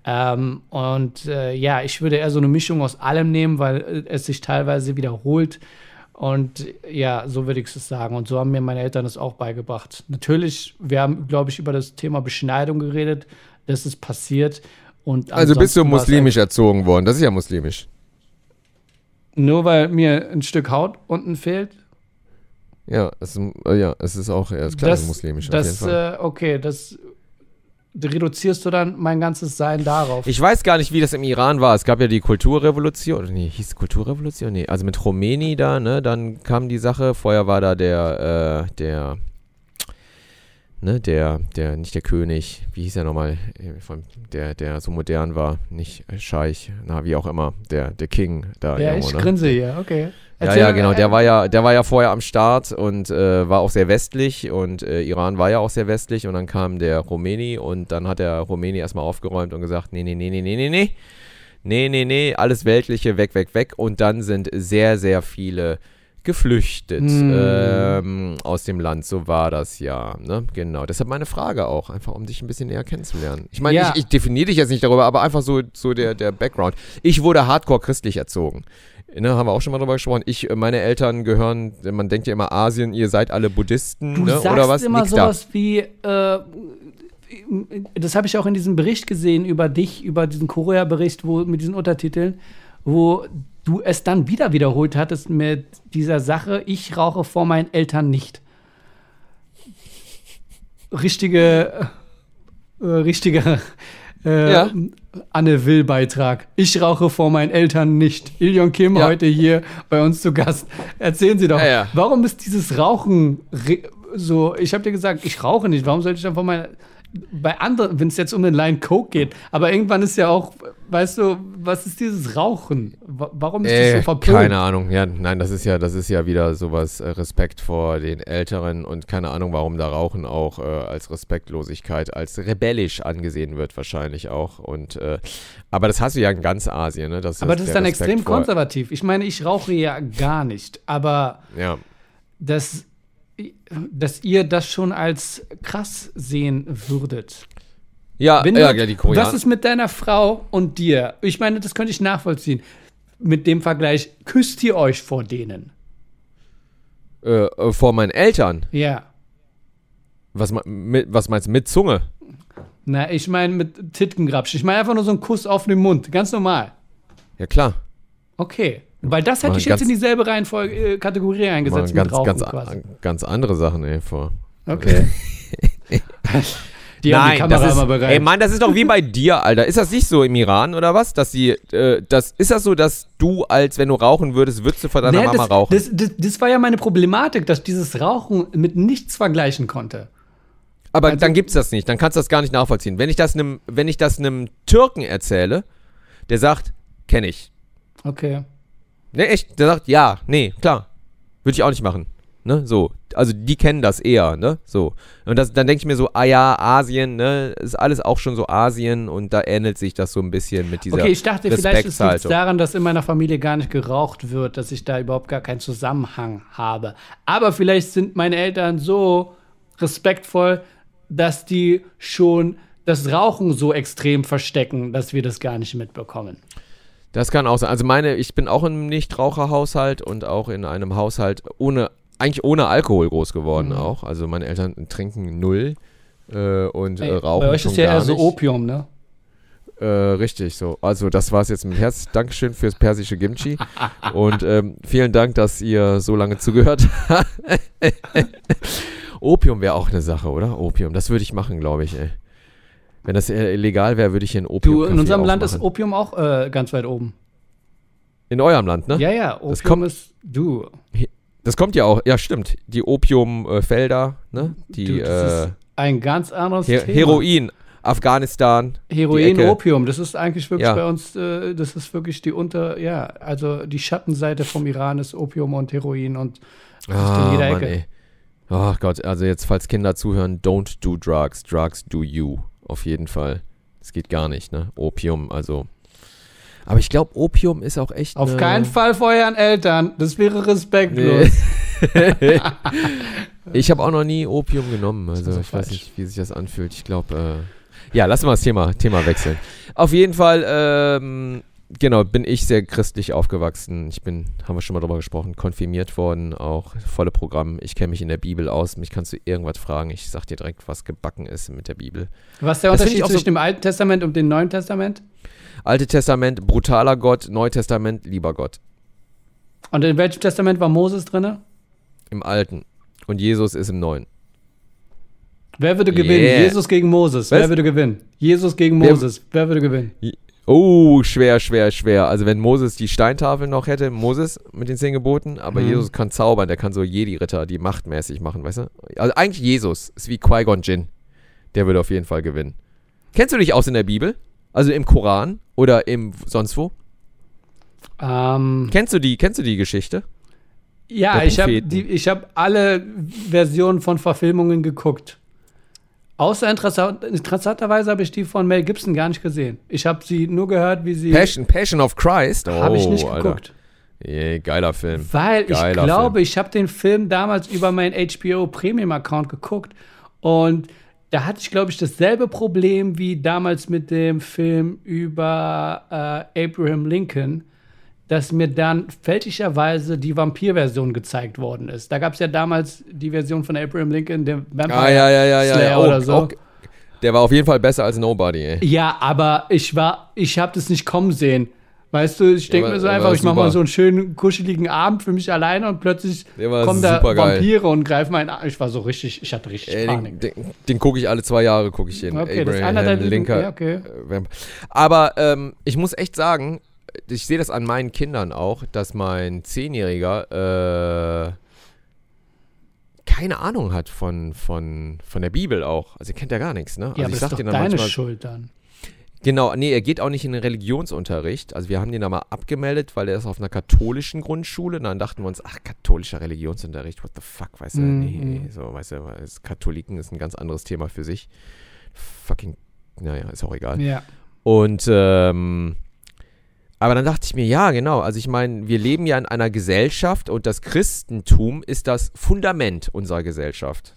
Ähm, und äh, ja, ich würde eher so eine Mischung aus allem nehmen, weil äh, es sich teilweise wiederholt. Und ja, so würde ich es sagen. Und so haben mir meine Eltern es auch beigebracht. Natürlich, wir haben, glaube ich, über das Thema Beschneidung geredet. Das ist passiert. Also bist du muslimisch erzogen worden. Das ist ja muslimisch. Nur weil mir ein Stück Haut unten fehlt? Ja, es, ist- ja, es ist auch ist klar, muslimisch das, auf jeden Fall. Äh, okay, das reduzierst du dann mein ganzes Sein darauf. Ich weiß gar nicht, wie das im Iran war. Es gab ja die Kulturrevolution. Nee, hieß es Kulturrevolution? Nee, also mit Khomeini da, ne? Dann kam die Sache. Vorher war da der, äh, der, ne, der, der, nicht der König, wie hieß er nochmal, der, der so modern war, nicht Scheich, na, wie auch immer, der, der King da. Ja, irgendwo, ich ne? grinse hier, okay. Ja, ja, genau. Der war ja, der war ja vorher am Start und äh, war auch sehr westlich und äh, Iran war ja auch sehr westlich und dann kam der Rumäni und dann hat der Rumäni erstmal aufgeräumt und gesagt, nee, nee, nee, nee, nee, nee, nee. Nee, nee, nee, alles Weltliche, weg, weg, weg. Und dann sind sehr, sehr viele geflüchtet Hm. ähm, aus dem Land, so war das ja, ne? Genau. Deshalb meine Frage auch, einfach um dich ein bisschen näher kennenzulernen. Ich meine, Ja. ich, ich definiere dich jetzt nicht darüber, aber einfach so, so der, der Background. Ich wurde hardcore christlich erzogen. Ne, haben wir auch schon mal drüber gesprochen. Ich, äh, meine Eltern gehören, man denkt ja immer Asien, ihr seid alle Buddhisten, Du ne? sagst oder was? immer Nix da. sowas wie, äh, das habe ich auch in diesem Bericht gesehen über dich, über diesen Korea-Bericht, wo mit diesen Untertiteln, wo du es dann wieder wiederholt hattest mit dieser Sache, ich rauche vor meinen Eltern nicht. Richtige, äh, richtiger äh, Ja. Anne Will-Beitrag. Ich rauche vor meinen Eltern nicht. Ilion Kim Ja. heute hier bei uns zu Gast. Erzählen Sie doch, Ja, warum ist dieses Rauchen so? Ich habe dir gesagt, ich rauche nicht. Warum sollte ich dann von meiner bei anderen, wenn es jetzt um den Line Coke geht, aber irgendwann ist ja auch, weißt du, was ist dieses Rauchen? Wa- Warum ist das Äh, so verpönt? keine Ahnung, ja, nein, das ist ja, das ist ja wieder sowas äh, Respekt vor den Älteren und keine Ahnung, warum da Rauchen auch äh, als Respektlosigkeit, als rebellisch angesehen wird wahrscheinlich auch und äh, aber das hast du ja in ganz Asien, ne? Das Aber das ist dann Respekt extrem konservativ. Ich meine, ich rauche ja gar nicht, aber Ja, dass, dass ihr das schon als krass sehen würdet. ja, Wenn ja, ja, die Koreaner. Was ist mit deiner Frau und dir? Ich meine, das könnte ich nachvollziehen. Mit dem Vergleich, küsst ihr euch vor denen? äh, äh, vor meinen Eltern. Ja. Was, mit, was meinst du mit Zunge? Na, ich meine mit Tittengrapsch. Ich meine einfach nur so einen Kuss auf den Mund. Ganz normal. Ja klar. Okay. Weil das hätte ich jetzt in dieselbe Reihenfolge, äh, Kategorie eingesetzt ganz, mit Rauchen ganz, ganz andere Sachen ey, vor. Okay. die haben die Kamera das ist, immer bereit. Ey Mann, das ist doch wie bei dir, Alter. Ist das nicht so im Iran oder was? Dass sie, äh, das, ist das so, dass du, als wenn du rauchen würdest, würdest du vor deiner Nee, Mama das, rauchen? Das, das, das war ja meine Problematik, dass dieses Rauchen mit nichts vergleichen konnte. Aber also- dann gibt's das nicht. Dann kannst du das gar nicht nachvollziehen. Wenn ich das einem, wenn ich das einem Türken erzähle, der sagt, kenne ich. Okay. Ne, echt? Der sagt, ja, nee, klar. Würde ich auch nicht machen. Ne, so. Also die kennen das eher, ne? So. Und das, dann denke ich mir so, ah ja, Asien, ne? Ist alles auch schon so Asien und da ähnelt sich das so ein bisschen mit dieser Okay, ich dachte, vielleicht ist es daran, dass in meiner Familie gar nicht geraucht wird, dass ich da überhaupt gar keinen Zusammenhang habe. Aber vielleicht sind meine Eltern so respektvoll, dass die schon das Rauchen so extrem verstecken, dass wir das gar nicht mitbekommen. Das kann auch sein. Also meine, ich bin auch in einem Nichtraucherhaushalt und auch in einem Haushalt ohne, eigentlich ohne Alkohol groß geworden Mhm. auch. Also meine Eltern trinken null äh, und äh, Ey, rauchen Bei euch ist ja eher so nicht. Opium, ne? Äh, richtig, so. Also das war's jetzt mit Herz. Dankeschön fürs persische Kimchi. Und ähm, vielen Dank, dass ihr so lange zugehört habt. Opium wäre auch eine Sache, oder? Opium, das würde ich machen, glaube ich, ey. Wenn das äh, legal wäre, würde ich hier ein Opium Du, in unserem Land ist Opium auch äh, ganz weit oben. In eurem Land, ne? Ja, ja, Opium Das kommt- ist du. Das kommt ja auch, ja stimmt. Die Opiumfelder, ne? Die du das äh, ist ein ganz anderes Her Thema. Heroin, Afghanistan. Heroin. Opium, das ist eigentlich wirklich Ja. bei uns, äh, das ist wirklich die Unter, ja, also die Schattenseite vom Iran ist Opium und Heroin und das ist Ah, in jeder Mann, Ecke. ey. Oh Gott, also jetzt, falls Kinder zuhören, don't do drugs. Drugs do you. Auf jeden Fall. Das geht gar nicht, ne? Opium, also. Aber ich glaube, Opium ist auch echt. Auf ne- keinen Fall vor euren Eltern, das wäre respektlos. Nee. ich habe auch noch nie Opium genommen. Also ich weiß falsch. nicht, wie sich das anfühlt. Ich glaube, äh, ja, lass mal das Thema, Thema wechseln. Auf jeden Fall, ähm, genau, bin ich sehr christlich aufgewachsen. Ich bin, haben wir schon mal drüber gesprochen, konfirmiert worden, auch volle Programm. Ich kenne mich in der Bibel aus. Mich kannst du irgendwas fragen. Ich sag dir direkt, was gebacken ist mit der Bibel. Was ist der Das Unterschied auch so- zwischen dem Alten Testament und dem Neuen Testament? Alte Testament, brutaler Gott, Neutestament, lieber Gott. Und in welchem Testament war Moses drin? Im Alten. Und Jesus ist im Neuen. Wer würde gewinnen? Yeah. Jesus gegen Moses. Wer Was? würde gewinnen? Jesus gegen Wer- Moses. Wer würde gewinnen? Oh, schwer, schwer, schwer. Also wenn Moses die Steintafel noch hätte, Moses mit den zehn Geboten, aber Mhm. Jesus kann zaubern, der kann so Jedi-Ritter, die machtmäßig machen, weißt du? Also eigentlich Jesus, ist wie Qui-Gon Jinn. Der würde auf jeden Fall gewinnen. Kennst du dich aus in der Bibel? Also im Koran oder im sonst wo? Ähm, Kennst du die, kennst du die Geschichte? ja, ich habe ich hab alle Versionen von Verfilmungen geguckt. Außer interessant, interessanterweise habe ich die von Mel Gibson gar nicht gesehen. Ich habe sie nur gehört, wie sie. Passion, Passion of Christ? Oh, Habe ich nicht Alter. geguckt. Yeah, geiler Film. Weil ich Geiler glaube, ich habe den Film damals über meinen HBO Premium Account geguckt und da hatte ich, glaube ich, dasselbe Problem wie damals mit dem Film über äh, Abraham Lincoln, dass mir dann fälschlicherweise die Vampir-Version gezeigt worden ist. Da gab es ja damals die Version von Abraham Lincoln, der Vampire Ah, ja, ja, ja. Slayer. Oh, oder so. oh, der war auf jeden Fall besser als Nobody, ey. Ja, aber ich war, ich habe das nicht kommen sehen. Weißt du, ich denke mir so einfach, ich mache mal so einen schönen kuscheligen Abend für mich alleine und plötzlich kommen da. Vampire und greifen meinen an. Ich war so richtig, ich hatte richtig Ey, Panik. den den, den gucke ich alle zwei Jahre, gucke ich den. Okay, das ist Abraham einer der Lincoln. ja, okay. äh, Aber ähm, ich muss echt sagen, ich sehe das an meinen Kindern auch, dass mein Zehnjähriger äh, keine Ahnung hat von, von, von der Bibel auch. Also er kennt ja gar nichts, ne? Also Ja, aber ich das ist doch deine manchmal, Schuld dann. Genau, nee, er geht auch nicht in den Religionsunterricht. Also wir haben den da mal abgemeldet, weil er ist auf einer katholischen Grundschule. Und dann dachten wir uns, ach, katholischer Religionsunterricht, what the fuck, weißt du? Mhm. Nee, so, weißt du, Katholiken ist ein ganz anderes Thema für sich. Fucking, naja, ist auch egal. Ja. Und, ähm, aber dann dachte ich mir, ja, genau. Also ich meine, wir leben ja in einer Gesellschaft und das Christentum ist das Fundament unserer Gesellschaft,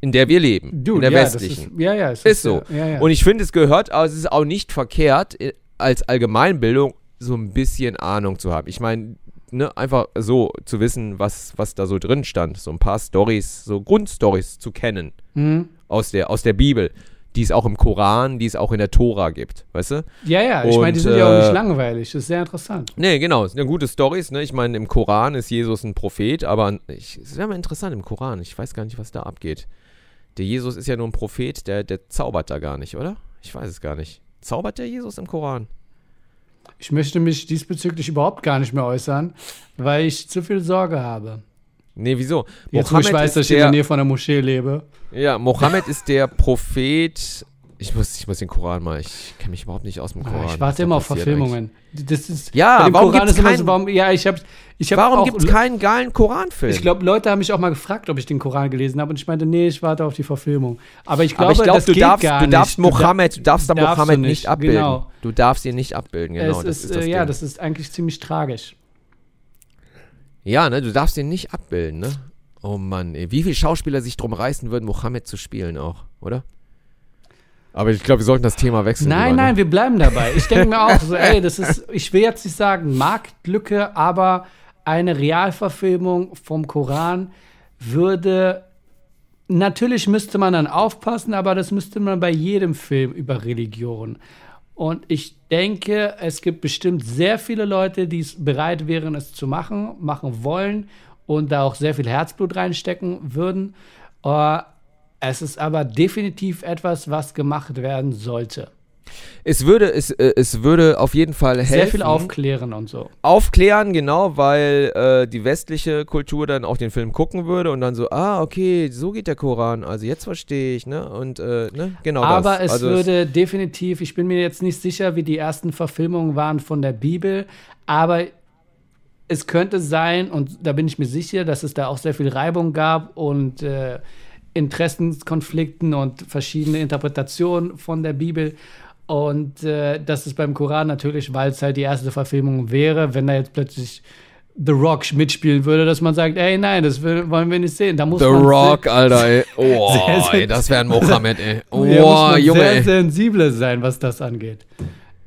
in der wir leben, Du, in der ja, westlichen. Ist, ja, ja, es Ist so. Ja, ja. Und ich finde, es gehört, also es ist auch nicht verkehrt, äh, als Allgemeinbildung so ein bisschen Ahnung zu haben. Ich meine, ne, einfach so zu wissen, was, was da so drin stand, so ein paar Stories, so Grundstories zu kennen Mhm. aus der, aus der Bibel, die es auch im Koran, die es auch in der Tora gibt, weißt du? ja, ja, ich meine, die sind ja auch äh, nicht langweilig. Das ist sehr interessant. Nee, genau, es sind ja gute Stories, ne? Ich meine, im Koran ist Jesus ein Prophet, aber ich, es wäre mal interessant im Koran, ich weiß gar nicht, was da abgeht. Der Jesus ist ja nur ein Prophet, der, der zaubert da gar nicht, oder? Ich weiß es gar nicht. Zaubert der Jesus im Koran? Ich möchte mich diesbezüglich überhaupt gar nicht mehr äußern, weil ich zu viel Sorge habe. Nee, wieso? Jetzt, wo ich weiß, dass ich in der der, Nähe von der Moschee lebe. ja, Mohammed ist der Prophet. Ich muss, ich muss den Koran mal, ich kenne mich überhaupt nicht aus dem Koran. Ah, ich was warte immer auf Verfilmungen. Das ist, Ja, warum Koran ist immer keinen- so, warum, ja, ich habe ich hab Warum auch, gibt es keinen geilen Koranfilm? Ich glaube, Leute haben mich auch mal gefragt, ob ich den Koran gelesen habe und ich meinte, nee, ich warte auf die Verfilmung. Aber ich glaube, aber ich glaube, das du geht darfst, gar du darfst nicht. Mohammed, du darfst da Mohammed nicht, nicht abbilden. genau. Du darfst ihn nicht abbilden, genau. es das ist, ist das äh, ja, Ding. das ist eigentlich ziemlich tragisch. Ja, ne, du darfst ihn nicht abbilden, ne? Oh Mann, ey. Wie viele Schauspieler sich drum reißen würden, Mohammed zu spielen auch, oder? Aber ich glaube, wir sollten das Thema wechseln. Nein, lieber, nein, Ne? wir bleiben dabei. Ich denke mir auch so, ey, das ist, ich will jetzt nicht sagen Marktlücke, aber eine Realverfilmung vom Koran würde, natürlich müsste man dann aufpassen, aber das müsste man bei jedem Film über Religion. Und ich denke, es gibt bestimmt sehr viele Leute, die es bereit wären, es zu machen, machen wollen und da auch sehr viel Herzblut reinstecken würden. Äh, es ist aber definitiv etwas, was gemacht werden sollte. Es würde, es, äh, es würde auf jeden Fall helfen. Sehr viel aufklären und so. Aufklären, genau, weil äh, die westliche Kultur dann auch den Film gucken würde und dann so, ah, okay, so geht der Koran, also jetzt verstehe ich, ne? Und, äh, ne? Genau Aber das. es also würde definitiv, ich bin mir jetzt nicht sicher, wie die ersten Verfilmungen waren von der Bibel, aber es könnte sein, und da bin ich mir sicher, dass es da auch sehr viel Reibung gab und äh, Interessenskonflikten und verschiedene Interpretationen von der Bibel. Und äh, das ist beim Koran natürlich, weil es halt die erste Verfilmung wäre, wenn da jetzt plötzlich The Rock mitspielen würde, dass man sagt, ey, nein, das will, wollen wir nicht sehen. Da muss The Rock, Alter, ey. Oh, Sehr, sehr- ey, das wäre ein Mohammed, ey. Oh, Ja, muss man Junge, sehr ey. sensibel sein, was das angeht.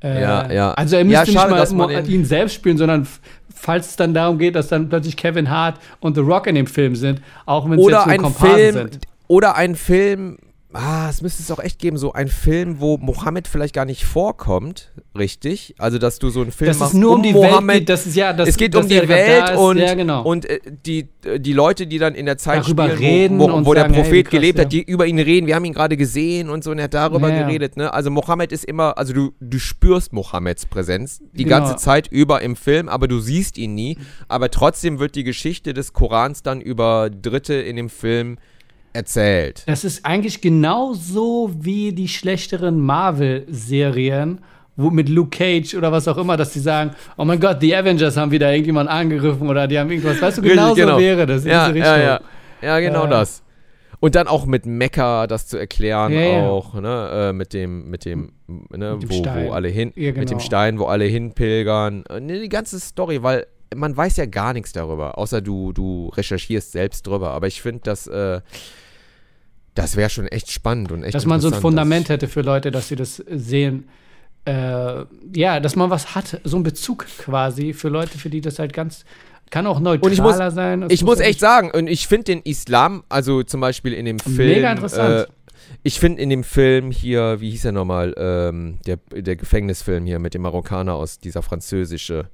Äh, Ja, ja. Also er Ja, müsste schade, dass nicht mal den- ihn selbst spielen, sondern falls es dann darum geht, dass dann plötzlich Kevin Hart und The Rock in dem Film sind, auch wenn es jetzt nur Film, sind. oder ein Film, ah, es müsste es auch echt geben, so ein Film, wo Mohammed vielleicht gar nicht vorkommt, richtig? Also, dass du so einen Film Dass machst es nur um die Mohammed. Welt geht, das ist ja, das, es geht um die der Welt ist. und, ja, genau. und äh, die, die Leute, die dann in der Zeit Darüber spielen, reden wo, wo, wo der sagen, hey, Prophet krass, gelebt ja. hat, die über ihn reden. Wir haben ihn gerade gesehen und so und er hat darüber Ja, ja. geredet. Ne? Also Mohammed ist immer, also du, du spürst Mohammeds Präsenz die Genau. ganze Zeit über im Film, aber du siehst ihn nie. Aber trotzdem wird die Geschichte des Korans dann über Dritte in dem Film erzählt. Das ist eigentlich genauso wie die schlechteren Marvel-Serien, wo mit Luke Cage oder was auch immer, dass die sagen, oh mein Gott, die Avengers haben wieder irgendjemanden angegriffen oder die haben irgendwas. Weißt du, Richtig, genauso genau. wäre das Ja, ja, ja. Ja, genau Äh. das. Und dann auch mit Mekka das zu erklären, Ja, ja. auch, ne, äh, mit dem, mit dem, ne, Mit dem wo, Stein. wo alle hin, Ja, mit dem genau. Stein, wo alle hinpilgern. Äh, ne, die ganze Story, weil man weiß ja gar nichts darüber, außer du, du recherchierst selbst drüber. Aber ich finde, dass, äh, das wäre schon echt spannend und echt Dass man so ein Fundament hätte für Leute, dass sie das sehen. Äh, ja, dass man was hat, so ein Bezug quasi für Leute, für die das halt ganz, kann auch neutraler ich muss- sein. Ich muss echt sagen, und ich finde den Islam, also zum Beispiel in dem Film. Mega interessant. Äh, ich finde in dem Film hier, wie hieß er nochmal, ähm, der, der Gefängnisfilm hier mit dem Marokkaner aus dieser französische,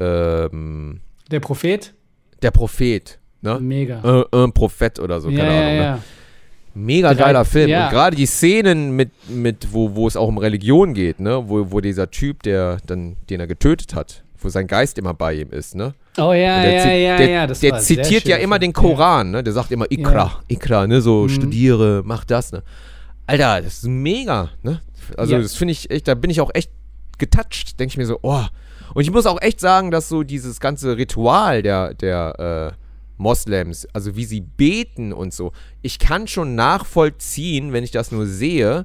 ähm, Der Prophet, der Prophet, ne? mega. Äh, ein Prophet oder so, keine ja, Ahnung. ja, Ne? ja. Mega Drei- geiler Film. Und gerade die Szenen mit, mit wo, wo es auch um Religion geht, ne? Wo, wo dieser Typ, der dann, den er getötet hat, wo sein Geist immer bei ihm ist, ne? Oh ja, ja, ja, der, ja. Das der zitiert ja immer den Koran, ne? Der sagt immer Ikra. Ikra, ne? So Mhm. studiere, mach das, ne? Alter, das ist mega, ne? Also das finde ich echt, da bin ich auch echt getoucht, denke ich mir so, oh. Und ich muss auch echt sagen, dass so dieses ganze Ritual der, der äh, Moslems, also wie sie beten und so, ich kann schon nachvollziehen, wenn ich das nur sehe,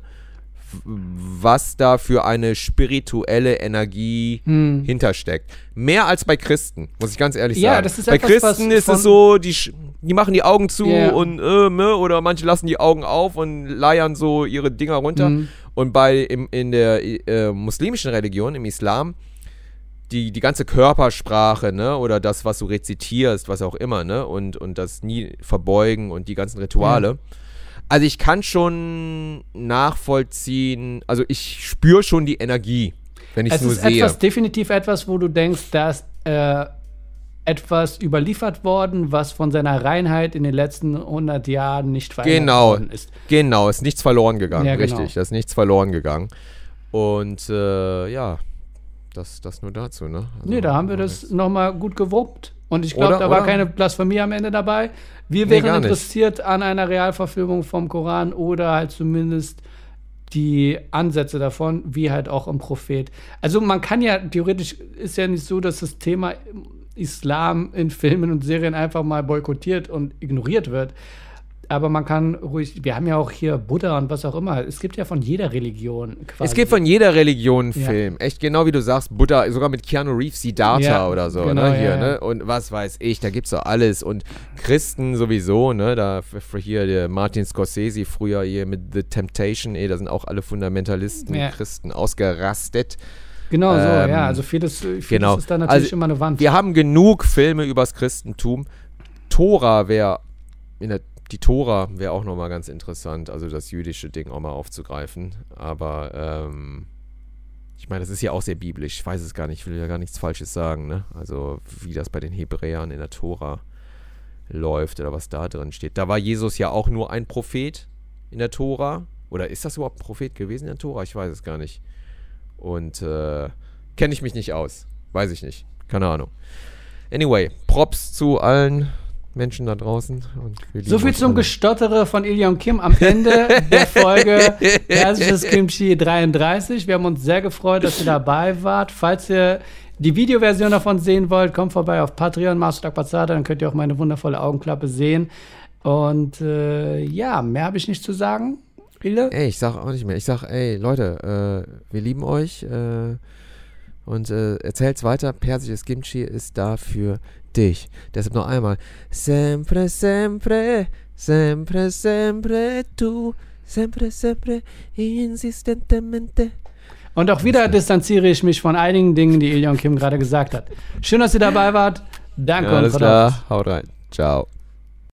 was da für eine spirituelle Energie Hm. hintersteckt. Mehr als bei Christen, muss ich ganz ehrlich Ja, sagen. das ist bei Christen ist es so, die, die machen die Augen zu Ja. und äh, ne, oder manche lassen die Augen auf und leiern so ihre Dinger runter. Mhm. Und bei im, in der äh, muslimischen Religion, im Islam, die, die ganze Körpersprache, ne, oder das, was du rezitierst, was auch immer, ne, und, und das nie verbeugen und die ganzen Rituale. Also ich kann schon nachvollziehen, also ich spüre schon die Energie, wenn ich es nur ist sehe. etwas, definitiv etwas, wo du denkst, da ist äh, etwas überliefert worden, was von seiner Reinheit in den letzten 100 Jahren nicht verändert Genau. worden ist. Genau, ist nichts verloren gegangen, Ja, genau. richtig. Da ist nichts verloren gegangen. Und äh, ja, das, das nur dazu, ne? Also, Nee, da haben wir das nochmal gut gewuppt. Und ich glaube, da war oder? keine Blasphemie am Ende dabei. Wir Nee, wären nicht. interessiert an einer Realverfilmung vom Koran oder halt zumindest die Ansätze davon, wie halt auch im Prophet. Also man kann ja, theoretisch ist ja nicht so, dass das Thema Islam in Filmen und Serien einfach mal boykottiert und ignoriert wird. Aber man kann ruhig, wir haben ja auch hier Buddha und was auch immer. Es gibt ja von jeder Religion quasi. Es gibt von jeder Religion einen Ja. Film. Echt genau wie du sagst, Buddha, sogar mit Keanu Reeves, Siddhartha Ja, oder so, genau, ne? Hier, ja, ja. ne? Und was weiß ich, da gibt's doch alles. Und Christen sowieso, ne? Da hier der Martin Scorsese früher hier mit The Temptation, ey, da sind auch alle Fundamentalisten, Ja. Christen ausgerastet. Genau so, Ähm, ja. Also vieles, vieles genau. ist da natürlich Also, immer eine Wand. Wir haben genug Filme übers Christentum. Tora wäre die Tora wäre auch nochmal ganz interessant, also das jüdische Ding auch mal aufzugreifen. Aber ähm, ich meine, das ist ja auch sehr biblisch. Ich weiß es gar nicht, ich will ja gar nichts Falsches sagen, ne? Also wie das bei den Hebräern in der Tora läuft oder was da drin steht. Da war Jesus ja auch nur ein Prophet in der Tora. Oder ist das überhaupt ein Prophet gewesen in der Tora? Ich weiß es gar nicht. Und äh, kenne ich mich nicht aus. Weiß ich nicht. Keine Ahnung. Anyway, Props zu allen Menschen da draußen. So viel zum alle. Gestottere von und Kim am Ende der Folge Persisches Kimchi 33. Wir haben uns sehr gefreut, dass ihr dabei wart. Falls ihr die Videoversion davon sehen wollt, kommt vorbei auf Patreon, Master Bazada, dann könnt ihr auch meine wundervolle Augenklappe sehen. Und äh, ja, mehr habe ich nicht zu sagen. Ile? Ey, ich sag auch nicht mehr. Ich sag, ey, Leute, äh, wir lieben euch äh, und äh, erzählt's weiter. Persisches Kimchi ist da für dich. Deshalb noch einmal. Sempre, sempre, sempre, sempre tu. Sempre, sempre, insistentemente. Und auch wieder distanziere ich mich von einigen Dingen, die Ilion Kim gerade gesagt hat. Schön, dass ihr dabei wart. Danke Ja, und alles klar. Haut rein. Ciao.